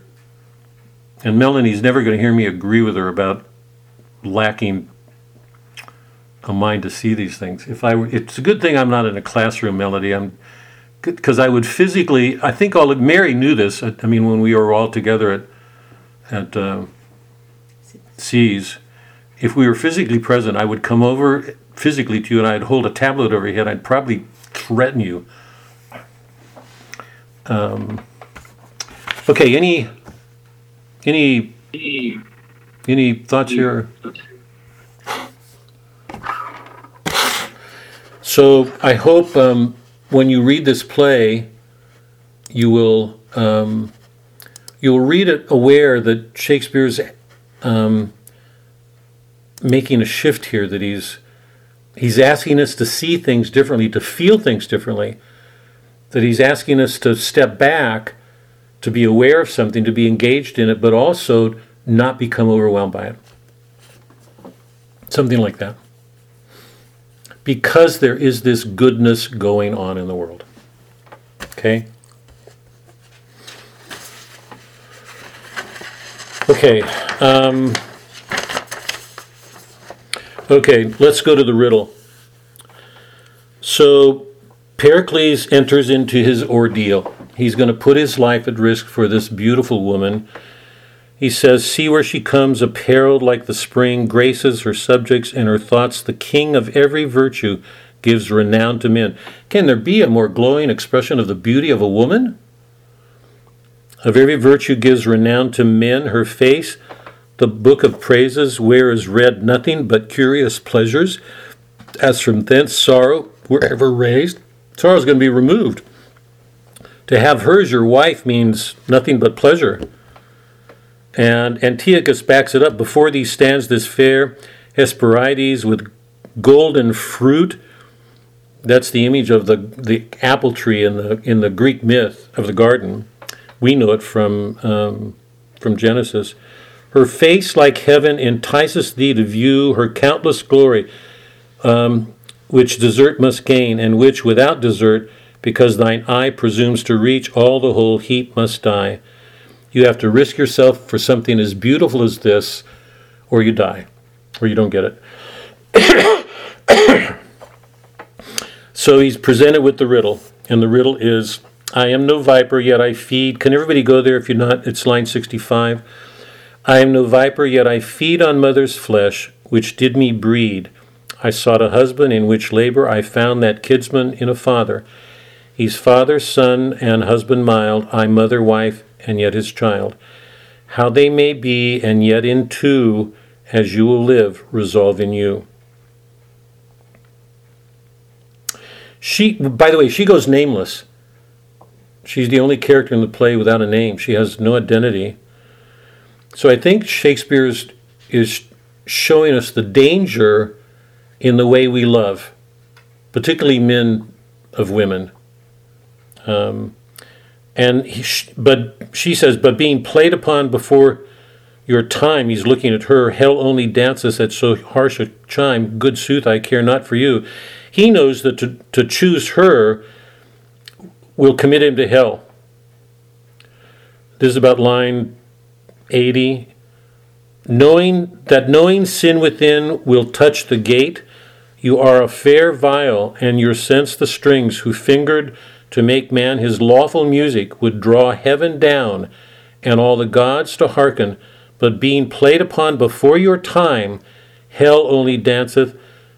And Melanie's never going to hear me agree with her about lacking a mind to see these things. If I were, it's a good thing I'm not in a classroom, Melody. I'm because I would physically. I think all Mary knew this. I, I mean, when we were all together at at uh, SEAS, if we were physically present, I would come over physically to you and I'd hold a tablet over your head. I'd probably threaten you. Um, okay, any any any thoughts here? So I hope um, when you read this play, you will um, you will read it aware that Shakespeare's um, making a shift here. That he's he's asking us to see things differently, to feel things differently. That he's asking us to step back, to be aware of something, to be engaged in it, but also not become overwhelmed by it. Something like that because there is this goodness going on in the world. Okay? Okay. Um, okay, let's go to the riddle. So, Pericles enters into his ordeal. He's going to put his life at risk for this beautiful woman. He says, See where she comes, apparelled like the spring, graces her subjects and her thoughts. The king of every virtue gives renown to men. Can there be a more glowing expression of the beauty of a woman? Of every virtue gives renown to men. Her face, the book of praises, where is read nothing but curious pleasures. As from thence sorrow, wherever raised, sorrow is going to be removed. To have her as your wife means nothing but pleasure. And Antiochus backs it up. Before thee stands this fair Hesperides with golden fruit. That's the image of the, the apple tree in the in the Greek myth of the garden. We know it from um, from Genesis. Her face like heaven entices thee to view her countless glory, um, which desert must gain, and which without desert, because thine eye presumes to reach, all the whole heap must die. You have to risk yourself for something as beautiful as this, or you die, or you don't get it. so he's presented with the riddle, and the riddle is I am no viper, yet I feed. Can everybody go there if you're not? It's line 65. I am no viper, yet I feed on mother's flesh, which did me breed. I sought a husband in which labor I found that kidsman in a father. He's father, son, and husband mild, I mother, wife, and yet his child. How they may be, and yet in two, as you will live, resolve in you. She, by the way, she goes nameless. She's the only character in the play without a name. She has no identity. So I think Shakespeare is, is showing us the danger in the way we love, particularly men of women. Um, and he, but she says, but being played upon before your time, he's looking at her. Hell only dances at so harsh a chime. Good sooth, I care not for you. He knows that to, to choose her will commit him to hell. This is about line 80. Knowing that knowing sin within will touch the gate, you are a fair viol, and your sense the strings who fingered to make man his lawful music would draw heaven down and all the gods to hearken, but being played upon before your time, hell only danceth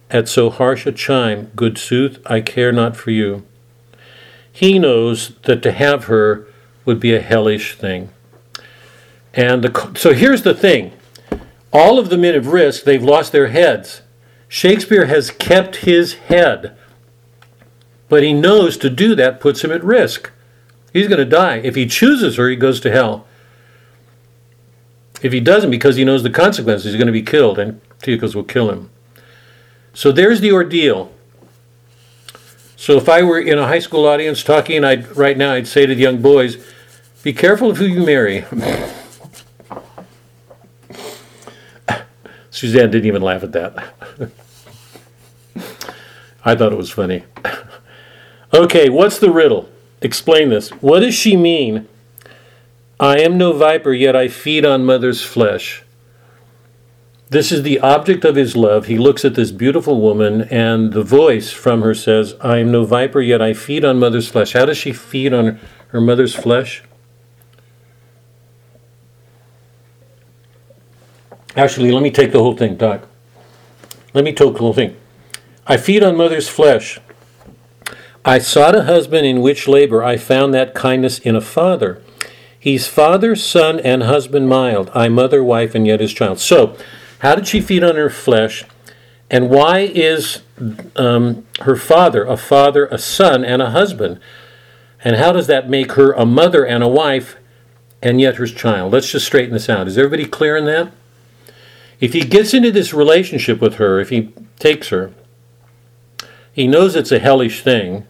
at so harsh a chime. Good sooth, I care not for you. He knows that to have her would be a hellish thing. And the, so here's the thing all of the men of risk, they've lost their heads. Shakespeare has kept his head. But he knows to do that puts him at risk. He's going to die. If he chooses her, he goes to hell. If he doesn't, because he knows the consequences, he's going to be killed, and Antiochus will kill him. So there's the ordeal. So if I were in a high school audience talking, I'd right now I'd say to the young boys, "Be careful of who you marry." Suzanne didn't even laugh at that. I thought it was funny. Okay, what's the riddle? Explain this. What does she mean? I am no viper, yet I feed on mother's flesh. This is the object of his love. He looks at this beautiful woman, and the voice from her says, I am no viper, yet I feed on mother's flesh. How does she feed on her mother's flesh? Actually, let me take the whole thing, Doc. Let me take the whole thing. I feed on mother's flesh. I sought a husband in which labor I found that kindness in a father. He's father, son, and husband mild. I mother, wife, and yet his child. So, how did she feed on her flesh? And why is um, her father a father, a son, and a husband? And how does that make her a mother and a wife, and yet her child? Let's just straighten this out. Is everybody clear in that? If he gets into this relationship with her, if he takes her, he knows it's a hellish thing.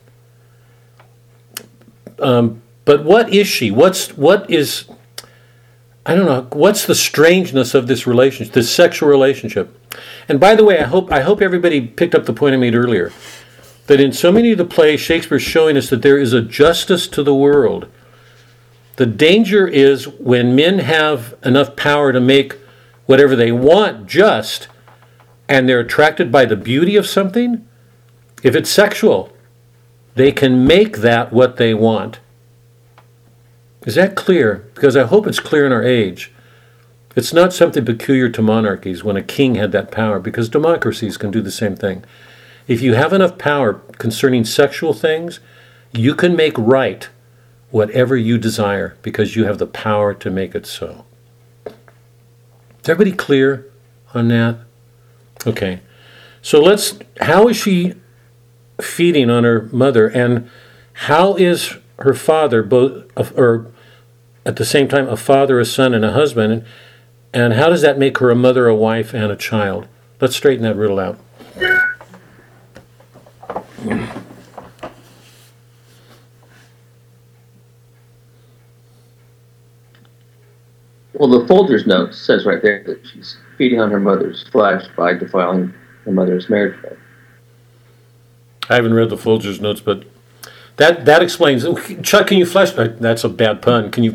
Um, but what is she? What's what is? I don't know. What's the strangeness of this relationship, this sexual relationship? And by the way, I hope I hope everybody picked up the point I made earlier that in so many of the plays, Shakespeare's showing us that there is a justice to the world. The danger is when men have enough power to make whatever they want just, and they're attracted by the beauty of something. If it's sexual, they can make that what they want. Is that clear? Because I hope it's clear in our age. It's not something peculiar to monarchies when a king had that power, because democracies can do the same thing. If you have enough power concerning sexual things, you can make right whatever you desire because you have the power to make it so. Is everybody clear on that? Okay. So let's, how is she feeding on her mother and how is her father both, uh, or at the same time, a father, a son, and a husband? And how does that make her a mother, a wife, and a child? Let's straighten that riddle out. Well, the Folger's note says right there that she's feeding on her mother's flesh by defiling her mother's marriage bed. I haven't read the Folger's notes, but that that explains. Chuck, can you flesh? Uh, that's a bad pun. Can you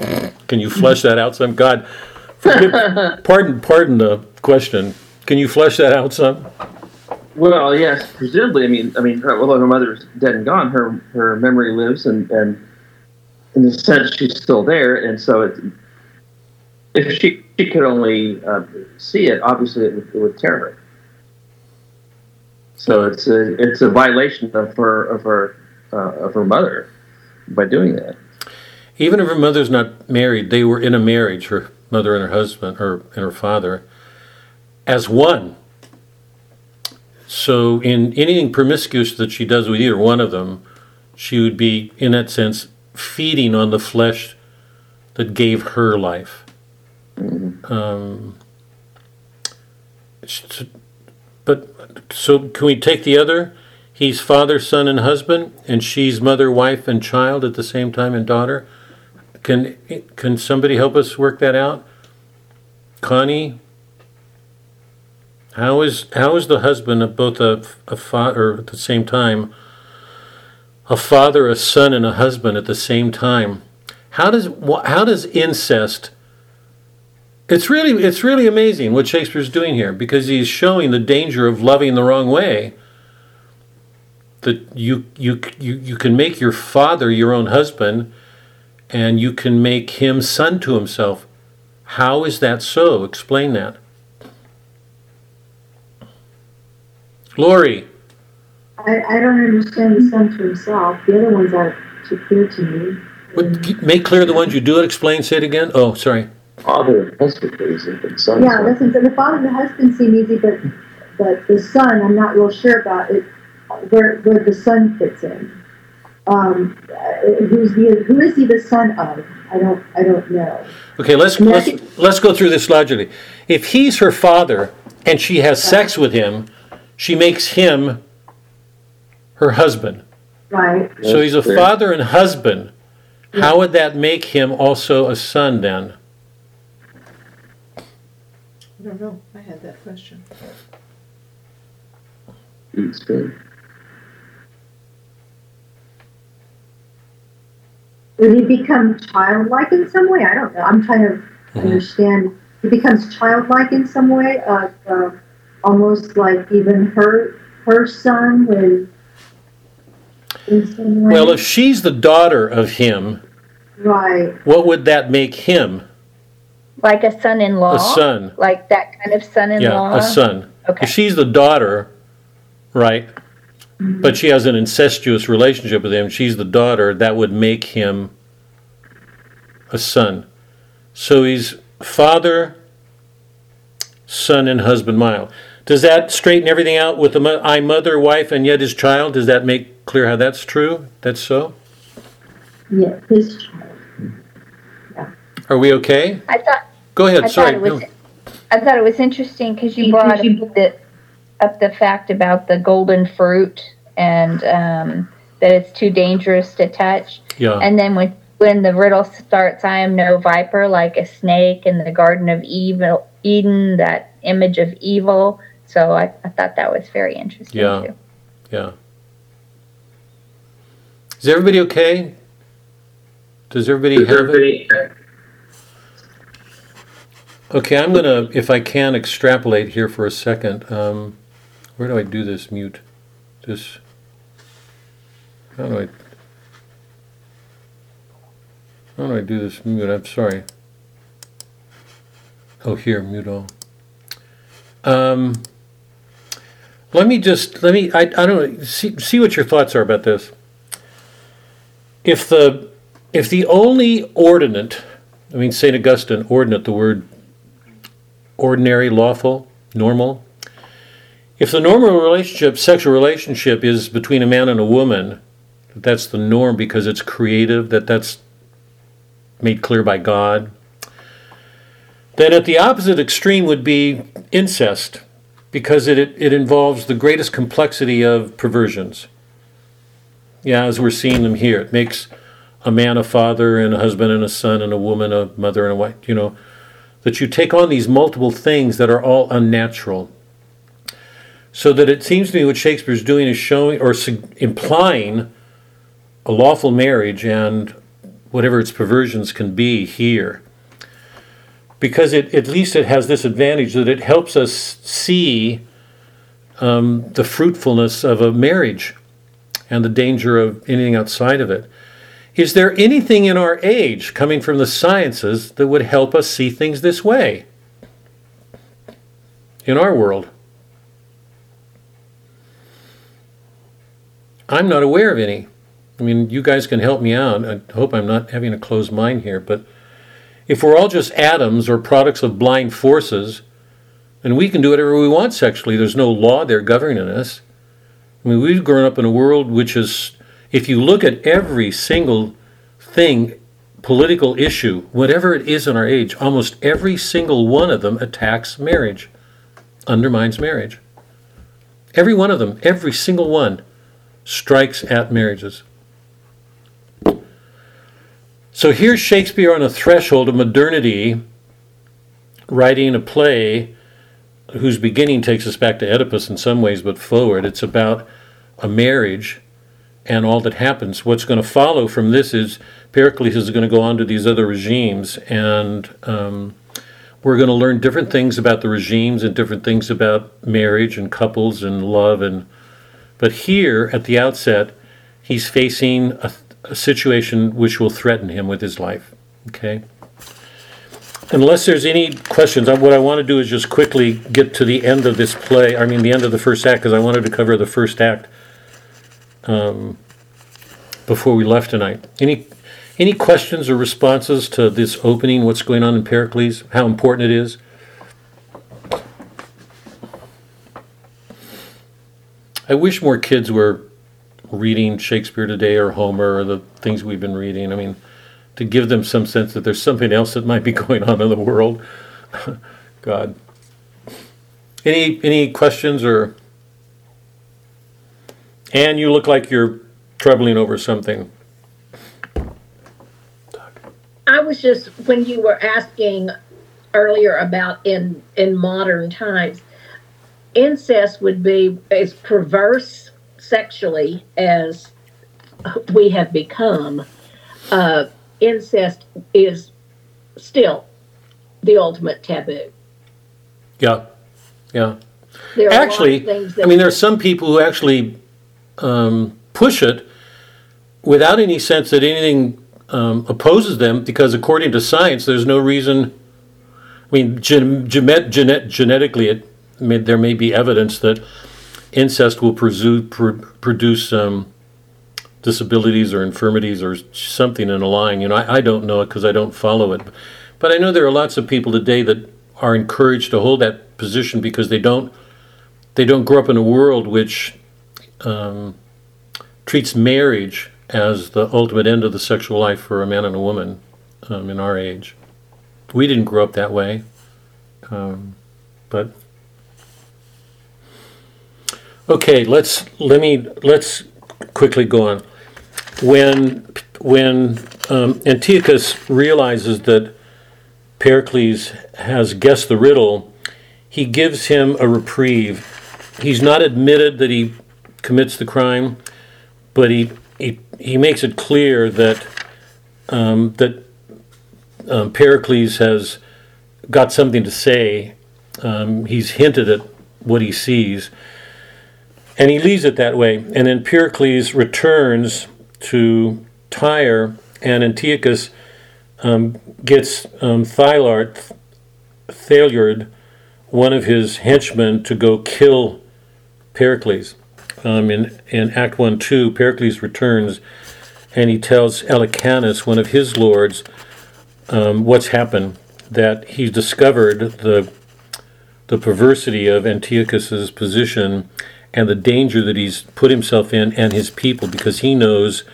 can you flesh that out some? God, forgive, pardon pardon the question. Can you flesh that out some? Well, yes, presumably. I mean, I mean, her, although her mother's dead and gone, her her memory lives, and and in a sense, she's still there. And so, it, if she she could only uh, see it, obviously, it would, it would tear her. So it's a it's a violation of her of her uh, of her mother by doing that. Even if her mother's not married, they were in a marriage. Her mother and her husband, her and her father, as one. So, in anything promiscuous that she does with either one of them, she would be, in that sense, feeding on the flesh that gave her life. Um, but so, can we take the other? He's father, son, and husband, and she's mother, wife, and child at the same time, and daughter. Can can somebody help us work that out? Connie, how is how is the husband of both a a father at the same time, a father, a son, and a husband at the same time? How does how does incest? It's really it's really amazing what Shakespeare's doing here because he's showing the danger of loving the wrong way. That you you you you can make your father your own husband, and you can make him son to himself. How is that so? Explain that. Lori, I, I don't understand the son to himself. The other ones aren't too clear to me. what, make clear the ones you do it. Explain. Say it again. Oh, sorry. Father and husband is and son. Yeah, listen, so the father and the husband seem easy, but, but the son, I'm not real sure about it, where, where the son fits in. Um, who's the, who is he the son of? I don't, I don't know. Okay, let's let's let's go through this logically. If he's her father and she has sex with him, she makes him her husband. Right, So he's a clear. father and husband. How would that make him also a son then? I don't know. I had that question. Eats food. Would he become childlike in some way? I don't know, I'm trying to understand. He becomes childlike in some way, uh, uh, almost like even her, her son when. In some way. Well, if she's the daughter of him, Right, what would that make him? Like a son-in-law? A son. Like that kind of son-in-law? Yeah, a son. Okay. If she's the daughter, right? But she has an incestuous relationship with him, she's the daughter, that would make him a son. So he's father, son, and husband mile. Does that straighten everything out with the mo- I mother, wife, and yet his child? Does that make clear how that's true? That's so? Yeah, his child. Are we okay? I thought Go ahead, I sorry. thought it was No. I thought it was interesting because you brought up the up the fact about the golden fruit and um, that it's too dangerous to touch. Yeah, And then when when the riddle starts, I am no viper, like a snake in the Garden of Evil, Eden, that image of evil. So I, I thought that was very interesting Yeah. too. yeah. Is everybody okay? Does everybody have it? Okay, I'm gonna, if I can, extrapolate here for a second. Um, where do I do this mute? This. How do I? How do I do this mute? I'm sorry. Oh, here, mute all. Um, let me just let me. I, I don't. See, see what your thoughts are about this. If the if the only ordinate, I mean Saint Augustine, ordinate, the word ordinary, lawful, normal. If the normal relationship, sexual relationship, is between a man and a woman, that that's the norm because it's creative, that that's made clear by God. Then at the opposite extreme would be incest, because it, it involves the greatest complexity of perversions. Yeah, as we're seeing them here, it makes a man a father and a husband and a son and a woman a mother and a wife, you know that you take on these multiple things that are all unnatural. So that it seems to me what Shakespeare's doing is showing or implying a lawful marriage and whatever its perversions can be here. Because it, at least it has this advantage that it helps us see um, the fruitfulness of a marriage and the danger of anything outside of it. Is there anything in our age coming from the sciences that would help us see things this way? In our world? I'm not aware of any. I mean, you guys can help me out. I hope I'm not having a closed mind here, but if we're all just atoms or products of blind forces, and we can do whatever we want sexually, there's no law there governing us. I mean, we've grown up in a world which is if you look at every single thing, political issue, whatever it is in our age, almost every single one of them attacks marriage, undermines marriage. Every one of them, every single one, strikes at marriages. So here's Shakespeare on a threshold of modernity, writing a play whose beginning takes us back to Oedipus in some ways, but forward. It's about a marriage and all that happens. What's going to follow from this is Pericles is going to go on to these other regimes, and um, we're going to learn different things about the regimes and different things about marriage and couples and love. And but here at the outset, he's facing a, a situation which will threaten him with his life. Okay. Unless there's any questions, what I want to do is just quickly get to the end of this play. I mean, the end of the first act, because I wanted to cover the first act um, before we left tonight. Any any questions or responses to this opening? What's going on in Pericles? How important it is? I wish more kids were reading Shakespeare today or Homer or the things we've been reading. I mean, to give them some sense that there's something else that might be going on in the world. God. Any any questions or Anne, you look like you're troubling over something. I was just when you were asking earlier about in in modern times, incest would be as perverse sexually as we have become. Uh, incest is still the ultimate taboo. Yeah. Yeah. There are Actually, a lot of things that I mean, there are some people who actually um, push it without any sense that anything um, opposes them, because according to science, there's no reason. I mean, gen- genet- genetically, it may, there may be evidence that incest will pr- produce um, disabilities or infirmities or something in a line. You know, I, I don't know it because I don't follow it, but I know there are lots of people today that are encouraged to hold that position because they don't they don't grow up in a world which um, treats marriage as the ultimate end of the sexual life for a man and a woman um, in our age. We didn't grow up that way, um, but okay. Let's let me let's quickly go on. When when um, Antiochus realizes that Pericles has guessed the riddle, he gives him a reprieve. He's not admitted that he commits the crime, but he he, he makes it clear that um, that um, Pericles has got something to say. Um, he's hinted at what he sees, and he leaves it that way. And then Pericles returns to Tyre, and Antiochus um, gets um, Thaliard, one of his henchmen, to go kill Pericles. Um, in, in Act 1 2, Pericles returns and he tells Helicanus, one of his lords, um, what's happened, that he's discovered the, the perversity of Antiochus's position and the danger that he's put himself in and his people because he knows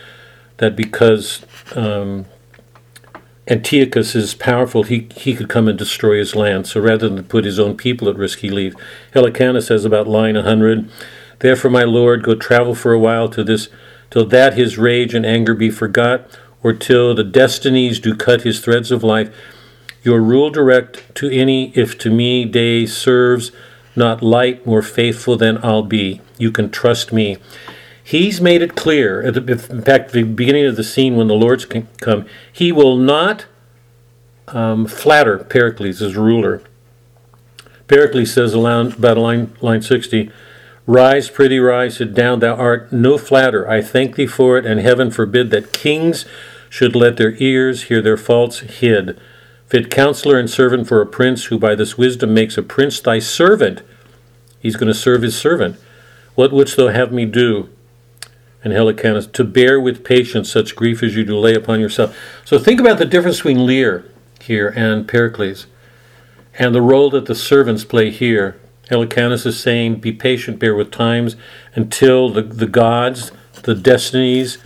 that because um, Antiochus is powerful, he, he could come and destroy his land. So rather than put his own people at risk, he leaves. Helicanus says about line 100 Therefore, my Lord, go travel for a while to this, till that his rage and anger be forgot, or till the destinies do cut his threads of life. Your rule direct to any, if to me day serves, not light more faithful than I'll be. You can trust me. He's made it clear, in fact, the beginning of the scene when the Lord's come, he will not um, flatter Pericles as ruler. Pericles says about line, line 60, Rise, pretty rise, sit down, thou art no flatter. I thank thee for it, and heaven forbid that kings should let their ears hear their faults hid. Fit counselor and servant for a prince, who by this wisdom makes a prince thy servant. He's going to serve his servant. What wouldst thou have me do? And Helicanus, to bear with patience such grief as you do lay upon yourself. So think about the difference between Lear here and Pericles, and the role that the servants play here. Helicanus is saying, Be patient, bear with times, until the, the gods, the destinies,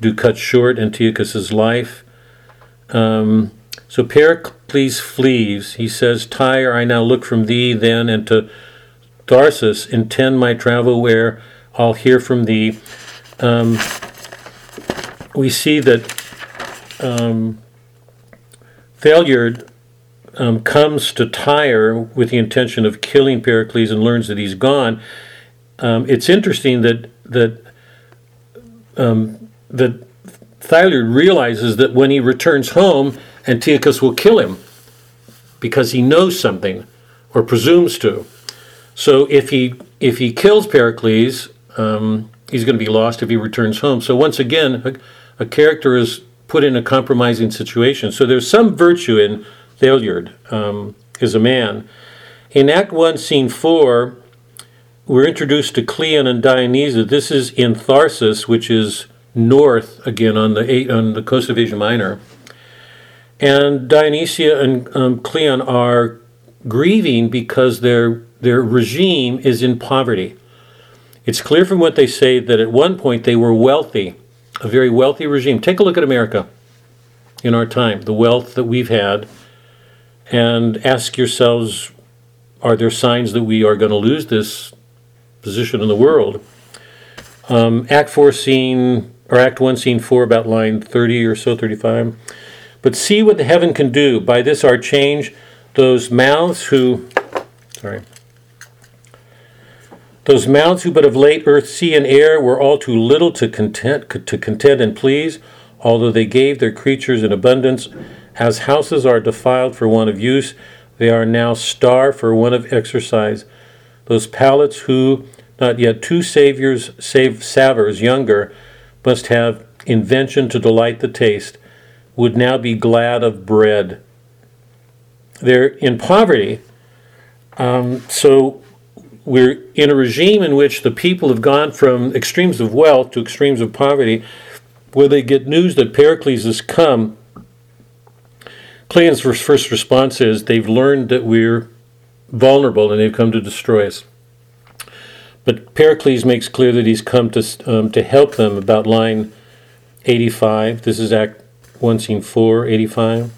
do cut short Antiochus's life. Um, so Pericles flees. He says, Tyre, I now look from thee, then, and to Tharsus intend my travel where I'll hear from thee. Um, we see that um, um, comes to Tyre with the intention of killing Pericles and learns that he's gone. Um, it's interesting that that um, that Thaliard realizes that when he returns home, Antiochus will kill him because he knows something or presumes to. So if he if he kills Pericles, um, he's going to be lost if he returns home. So once again, a, a character is put in a compromising situation. So there's some virtue in Thaliard um, is a man. In Act 1, Scene 4, we're introduced to Cleon and Dionysia. This is in Tharsis, which is north, again, on the, on the coast of Asia Minor. And Dionysia and um, Cleon are grieving because their, their regime is in poverty. It's clear from what they say that at one point they were wealthy, a very wealthy regime. Take a look at America in our time, the wealth that we've had and ask yourselves are there signs that we are going to lose this position in the world? Um, Act 4 scene, or Act 1 scene 4, about line 30 or so, 35. But see what the heaven can do. By this our change, those mouths who, sorry, those mouths who but of late earth, sea, and air were all too little to content, to content and please, although they gave their creatures in abundance as houses are defiled for want of use, they are now starved for want of exercise. Those palates who, not yet two saviors, save savers younger, must have invention to delight the taste, would now be glad of bread. They're in poverty, um, so we're in a regime in which the people have gone from extremes of wealth to extremes of poverty, where they get news that Pericles has come Cleon's first response is they've learned that we're vulnerable and they've come to destroy us. But Pericles makes clear that he's come to, um, to help them about line 85. This is Act 1, Scene 4, 85.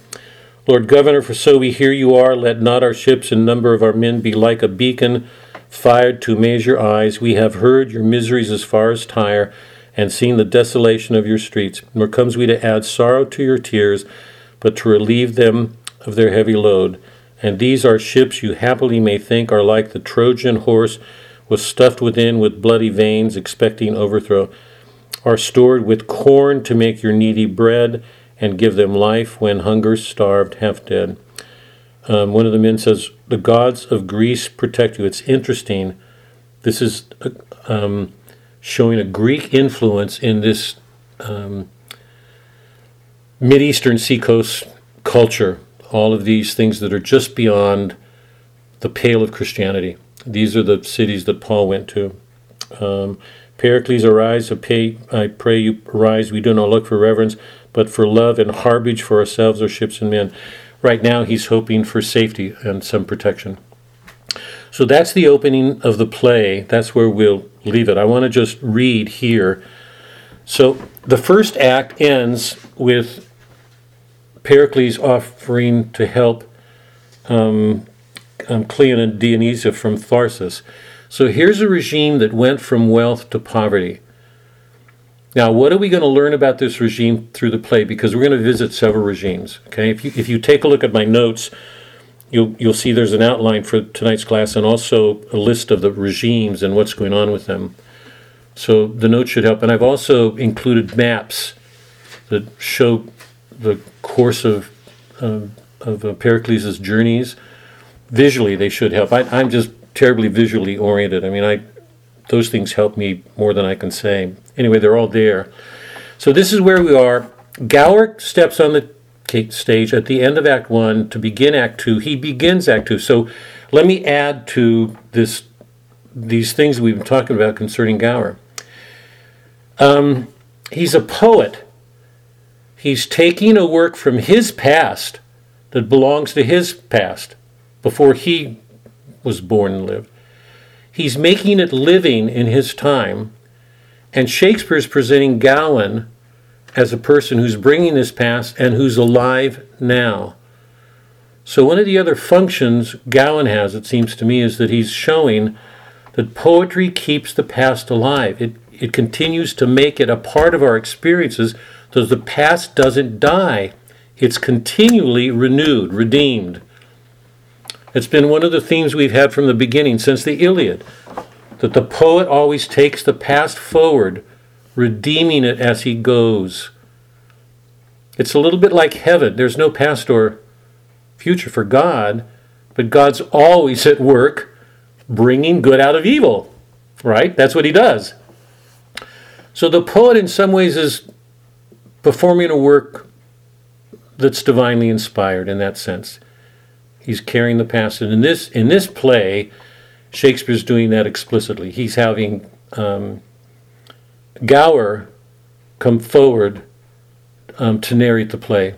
Lord Governor, for so we hear you are, let not our ships and number of our men be like a beacon fired to your eyes. We have heard your miseries as far as Tyre, and seen the desolation of your streets. Nor comes we to add sorrow to your tears, but to relieve them of their heavy load. And these our ships you happily may think are like the Trojan horse, was stuffed within with bloody veins, expecting overthrow, are stored with corn to make your needy bread, and give them life when hunger starved, half dead. Um, one of the men says, The gods of Greece protect you. It's interesting. This is uh, um, showing a Greek influence in this um, Mideastern seacoast culture. All of these things that are just beyond the pale of Christianity. These are the cities that Paul went to. Um, Pericles, arise, I pray, I pray you arise. We do not look for reverence, but for love and harborage for ourselves, our ships and men. Right now, he's hoping for safety and some protection. So that's the opening of the play. That's where we'll leave it. I want to just read here. So the first act ends with Pericles offering to help um, um, Cleon and Dionysia from Tharsis. So here's a regime that went from wealth to poverty. Now, what are we going to learn about this regime through the play? Because we're going to visit several regimes. Okay, if you if you take a look at my notes, you'll you'll see there's an outline for tonight's class and also a list of the regimes and what's going on with them. So the notes should help. And I've also included maps that show the course of uh, of uh, Pericles' journeys. Visually, they should help. I, I'm just terribly visually oriented. I mean, I those things help me more than I can say. Anyway, they're all there. So this is where we are. Gower steps on the stage at the end of Act One to begin Act Two. He begins Act Two. So let me add to this these things we've been talking about concerning Gower. Um, he's a poet. He's taking a work from his past that belongs to his past before he was born and lived. He's making it living in his time, and Shakespeare's presenting Gower as a person who's bringing his past and who's alive now. So, one of the other functions Gower has, it seems to me, is that he's showing that poetry keeps the past alive. It, it continues to make it a part of our experiences so the past doesn't die. It's continually renewed, redeemed. It's been one of the themes we've had from the beginning, since the Iliad, that the poet always takes the past forward, redeeming it as he goes. It's a little bit like heaven. There's no past or future for God, but God's always at work bringing good out of evil, right? That's what he does. So the poet, in some ways, is performing a work that's divinely inspired in that sense. He's carrying the past, and in this in this play, Shakespeare's doing that explicitly. He's having um, Gower come forward um, to narrate the play,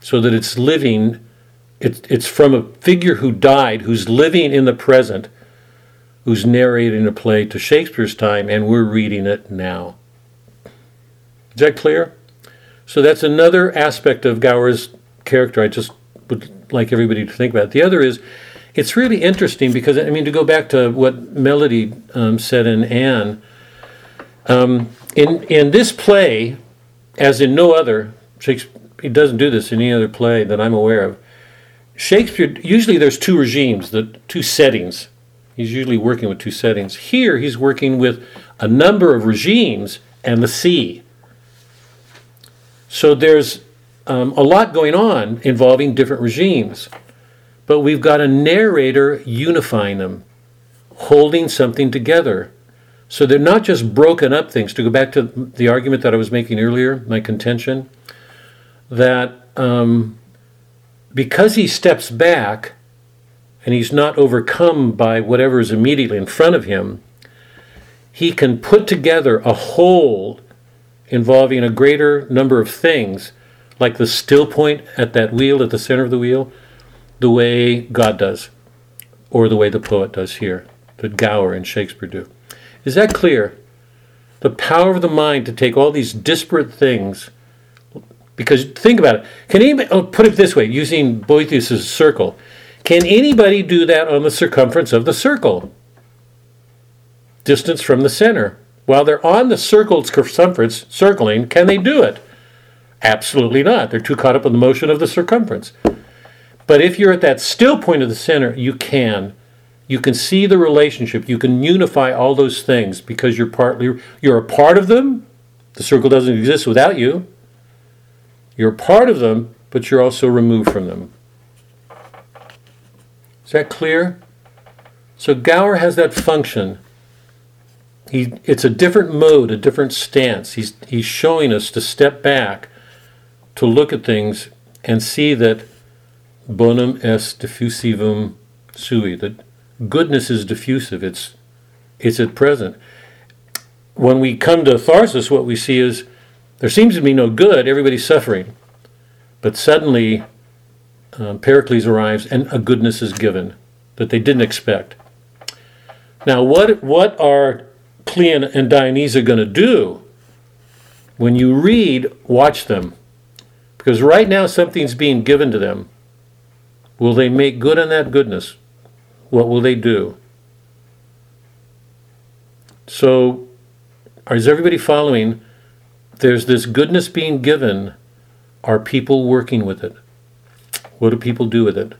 so that it's living. It's it's from a figure who died, who's living in the present, who's narrating a play to Shakespeare's time, and we're reading it now. Is that clear? So that's another aspect of Gower's character I just would like everybody to think about. The other is, it's really interesting because I mean to go back to what Melody um, said in Anne. Um, in in this play, as in no other, Shakespeare he doesn't do this in any other play that I'm aware of. Shakespeare usually there's two regimes, the two settings. He's usually working with two settings. Here he's working with a number of regimes and the sea. So there's um, a lot going on involving different regimes. But we've got a narrator unifying them, holding something together. So they're not just broken up things. To go back to the argument that I was making earlier, my contention, that um, because he steps back and he's not overcome by whatever is immediately in front of him, he can put together a whole involving a greater number of things like the still point at that wheel, at the center of the wheel, the way God does, or the way the poet does here. that Gower and Shakespeare do. Is that clear? The power of the mind to take all these disparate things. Because think about it. Can anybody oh, put it this way, using Boethius' circle? Can anybody do that on the circumference of the circle? Distance from the center. While they're on the circle's circumference, circling, can they do it? Absolutely not. They're too caught up in the motion of the circumference. But if you're at that still point of the center, you can. You can see the relationship. You can unify all those things because you're partly you're a part of them. The circle doesn't exist without you. You're a part of them, but you're also removed from them. Is that clear? So Gower has that function. He, it's a different mode, a different stance. He's, he's showing us to step back, to look at things, and see that bonum est diffusivum sui, that goodness is diffusive, it's, it's at present. When we come to Tharsis, what we see is there seems to be no good, everybody's suffering. But suddenly, um, Pericles arrives and a goodness is given that they didn't expect. Now, what, what are Cleon and Dionysia going to do? When you read, watch them. Because right now something's being given to them. Will they make good on that goodness? What will they do? So, is everybody following? There's this goodness being given. Are people working with it? What do people do with it?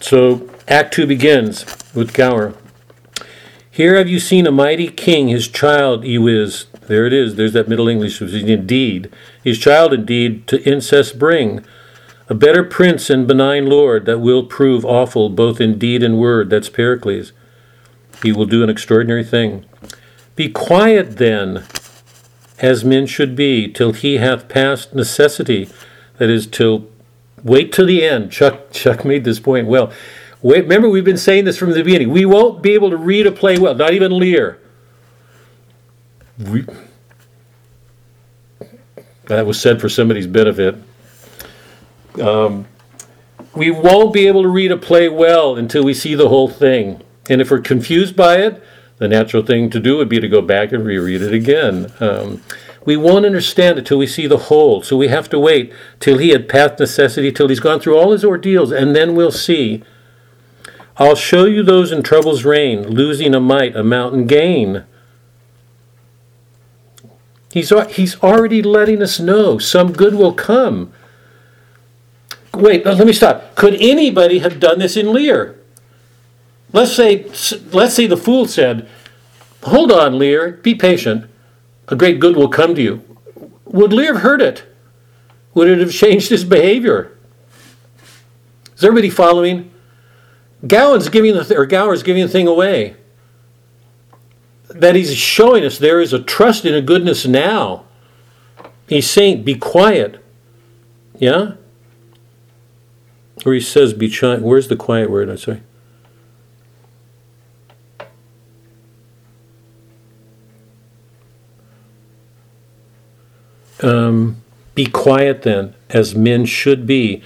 So, Act 2 begins with Gower. Here have you seen a mighty king, his child is. There it is, there's that Middle English, indeed. His child indeed to incest bring. A better prince and benign lord that will prove awful both in deed and word. That's Pericles. He will do an extraordinary thing. Be quiet then, as men should be, till he hath passed necessity. That is, till wait till the end. Chuck Chuck made this point well. Wait, remember we've been saying this from the beginning. We won't be able to read a play well, not even Lear. We, that was said for somebody's benefit. Um, we won't be able to read a play well until we see the whole thing. And if we're confused by it, the natural thing to do would be to go back and reread it again. Um, we won't understand it till we see the whole, so we have to wait till he had passed necessity, till he's gone through all his ordeals, and then we'll see. I'll show you those in trouble's reign, losing a might, a mountain gain. He's, he's already letting us know some good will come. Wait, let me stop. Could anybody have done this in Lear? Let's say, let's say the fool said, Hold on, Lear, be patient. A great good will come to you. Would Lear have heard it? Would it have changed his behavior? Is everybody following? Gowan's giving the th- or Gower's giving the thing away. That he's showing us there is a trust in a goodness now. He's saying, "Be quiet." Yeah. Or he says, "Be quiet." Where's the quiet word? I say. Um, be quiet then, as men should be,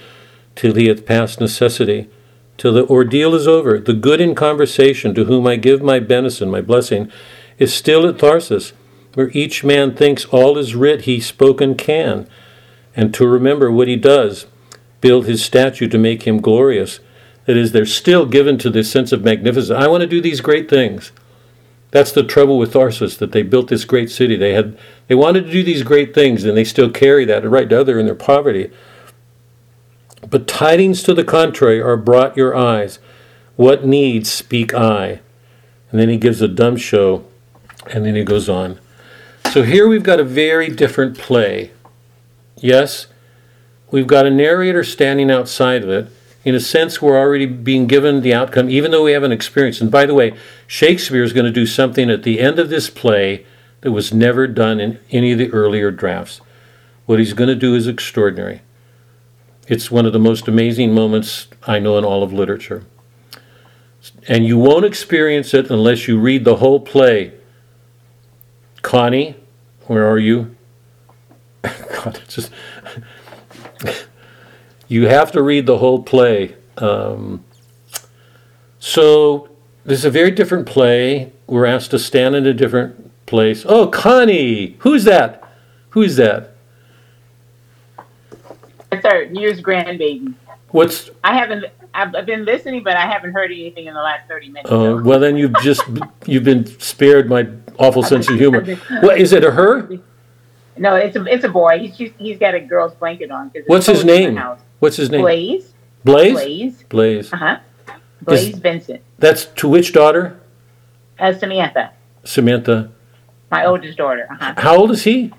till he hath passed necessity, till the ordeal is over. The good in conversation, to whom I give my benison, my blessing, is still at Tharsis, where each man thinks all is writ he spoken can, and to remember what he does, build his statue to make him glorious. That is, they're still given to this sense of magnificence. I want to do these great things. That's the trouble with Tharsis, that they built this great city. They had they wanted to do these great things, and they still carry that right now they're in their poverty. But tidings to the contrary are brought your eyes. What needs speak I? And then he gives a dumb show, and then he goes on. So here we've got a very different play. Yes, we've got a narrator standing outside of it, in a sense, we're already being given the outcome, even though we haven't experienced. And by the way, Shakespeare is going to do something at the end of this play that was never done in any of the earlier drafts. What he's going to do is extraordinary. It's one of the most amazing moments I know in all of literature. And you won't experience it unless you read the whole play. Connie, where are you? God, it's just. You have to read the whole play. Um, So this is a very different play. We're asked to stand in a different place. Oh, Connie, who's that? Who's that? It's our newest grandbaby. What's? I haven't. I've, I've been listening, but I haven't heard anything in the last thirty minutes. Uh, well, then you've just you've been spared my awful sense of humor. What is it? A her? no, it's a it's a boy. He's just, he's got a girl's blanket on. What's his cold in the name? What's his name? Blaze. Blaze. Blaze. Blaze. Uh huh. Blaze Vincent. That's to which daughter? Uh, Samantha, Samantha. my oldest daughter. Uh huh. How old is he?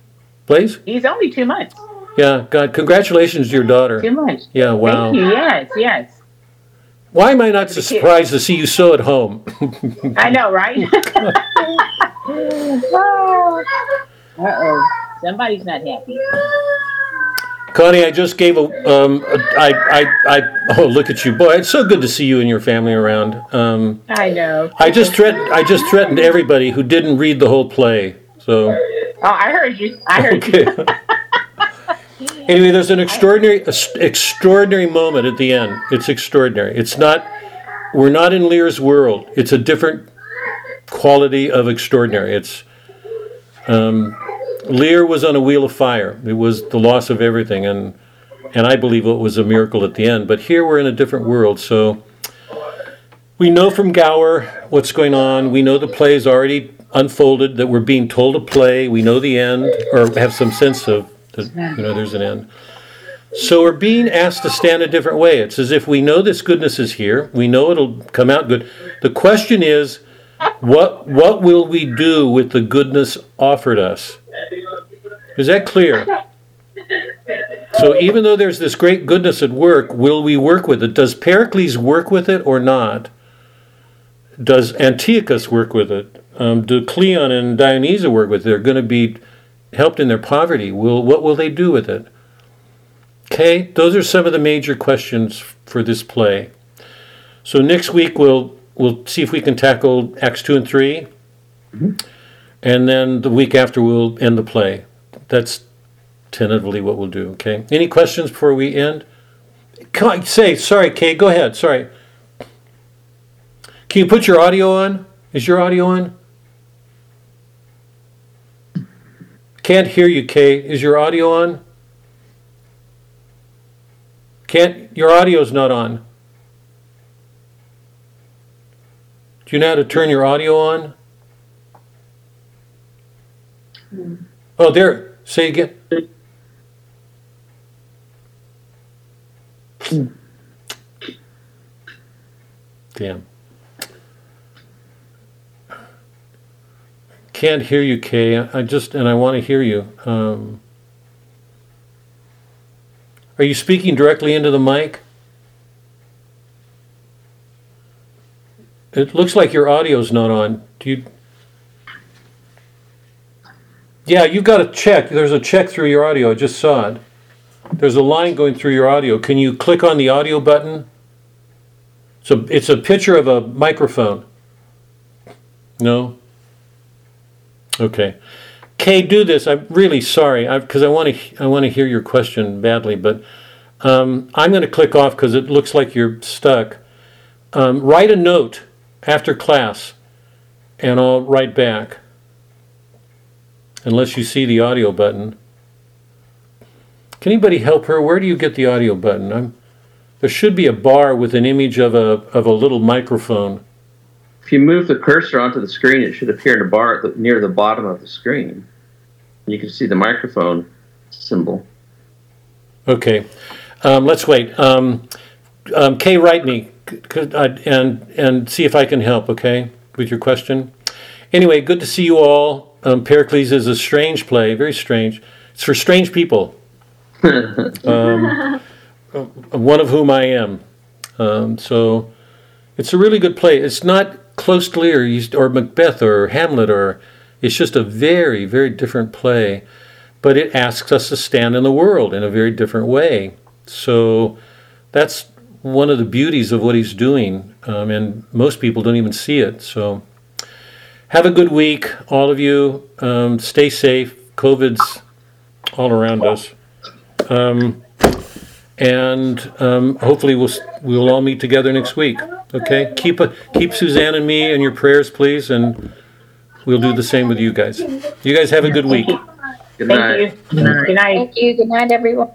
Blaze. He's only two months. Yeah. God, congratulations to your daughter. Two months. Yeah. Wow. Thank you. Yes. Yes. Why am I not so surprised to see you so at home? I know, right? uh oh. Somebody's not happy. Connie, I just gave a, um, a I, I, I, oh, look at you. Boy, it's so good to see you and your family around. Um, I know. I just threatened, I just threatened everybody who didn't read the whole play. So, Oh, I heard you. I heard okay. you. anyway, there's an extraordinary, extraordinary moment at the end. It's extraordinary. It's not, we're not in Lear's world. It's a different quality of extraordinary. It's, um, Lear was on a wheel of fire. It was the loss of everything, and and I believe it was a miracle at the end. But here we're in a different world, so we know from Gower what's going on. We know the play is already unfolded. That we're being told a play. We know the end, or have some sense of You know, there's an end. So we're being asked to stand a different way. It's as if we know this goodness is here. We know it'll come out good. The question is, what what will we do with the goodness offered us? Is that clear? So even though there's this great goodness at work, will we work with it? Does Pericles work with it or not? Does Antiochus work with it? Um, do Cleon and Dionysia work with it? They're going to be helped in their poverty. Will what will they do with it? Okay, those are some of the major questions for this play. So next week we'll we'll see if we can tackle Acts two and 3 mm-hmm. and then the week after we'll end the play. That's tentatively what we'll do. Okay. Any questions before we end? Come on, say sorry, Kay. Go ahead. Sorry. Can you put your audio on? Is your audio on? Can't hear you, Kay. Is your audio on? Can't. Your audio's not on. Do you know how to turn your audio on? Hmm. Oh, there. Say again. Hmm. Damn. Can't hear you, Kay. I just and I want to hear you. Um, are you speaking directly into the mic? It looks like your audio's not on. Do you? Yeah, you've got a check. There's a check through your audio. I just saw it. There's a line going through your audio. Can you click on the audio button? So it's a picture of a microphone. No. Okay. Kay, do this. I'm really sorry because I want to. I want to hear your question badly, but um, I'm going to click off because it looks like you're stuck. Um, write a note after class, and I'll write back. Unless you see the audio button. Can anybody help her? Where do you get the audio button? I'm, there should be a bar with an image of a of a little microphone. If you move the cursor onto the screen, it should appear in a bar at the, near the bottom of the screen. You can see the microphone symbol. Okay, um, let's wait. Um, um, Kay, write me c- c- uh, and and see if I can help. Okay, with your question. Anyway, good to see you all. Um, Pericles is a strange play, very strange. It's for strange people. um, uh, one of whom I am. Um, so it's a really good play. It's not close to Lear or Macbeth or Hamlet or it's just a very very different play, but it asks us to stand in the world in a very different way. So that's one of the beauties of what he's doing, um, and most people don't even see it. So have a good week, all of you. Um, stay safe. COVID's all around us. Um, and um, hopefully we'll we'll all meet together next week. Okay, keep a, keep Suzanne and me in your prayers, please, and we'll do the same with you guys. You guys have a good week. Good Thank night. you. Good night. Thank you. Good night, everyone.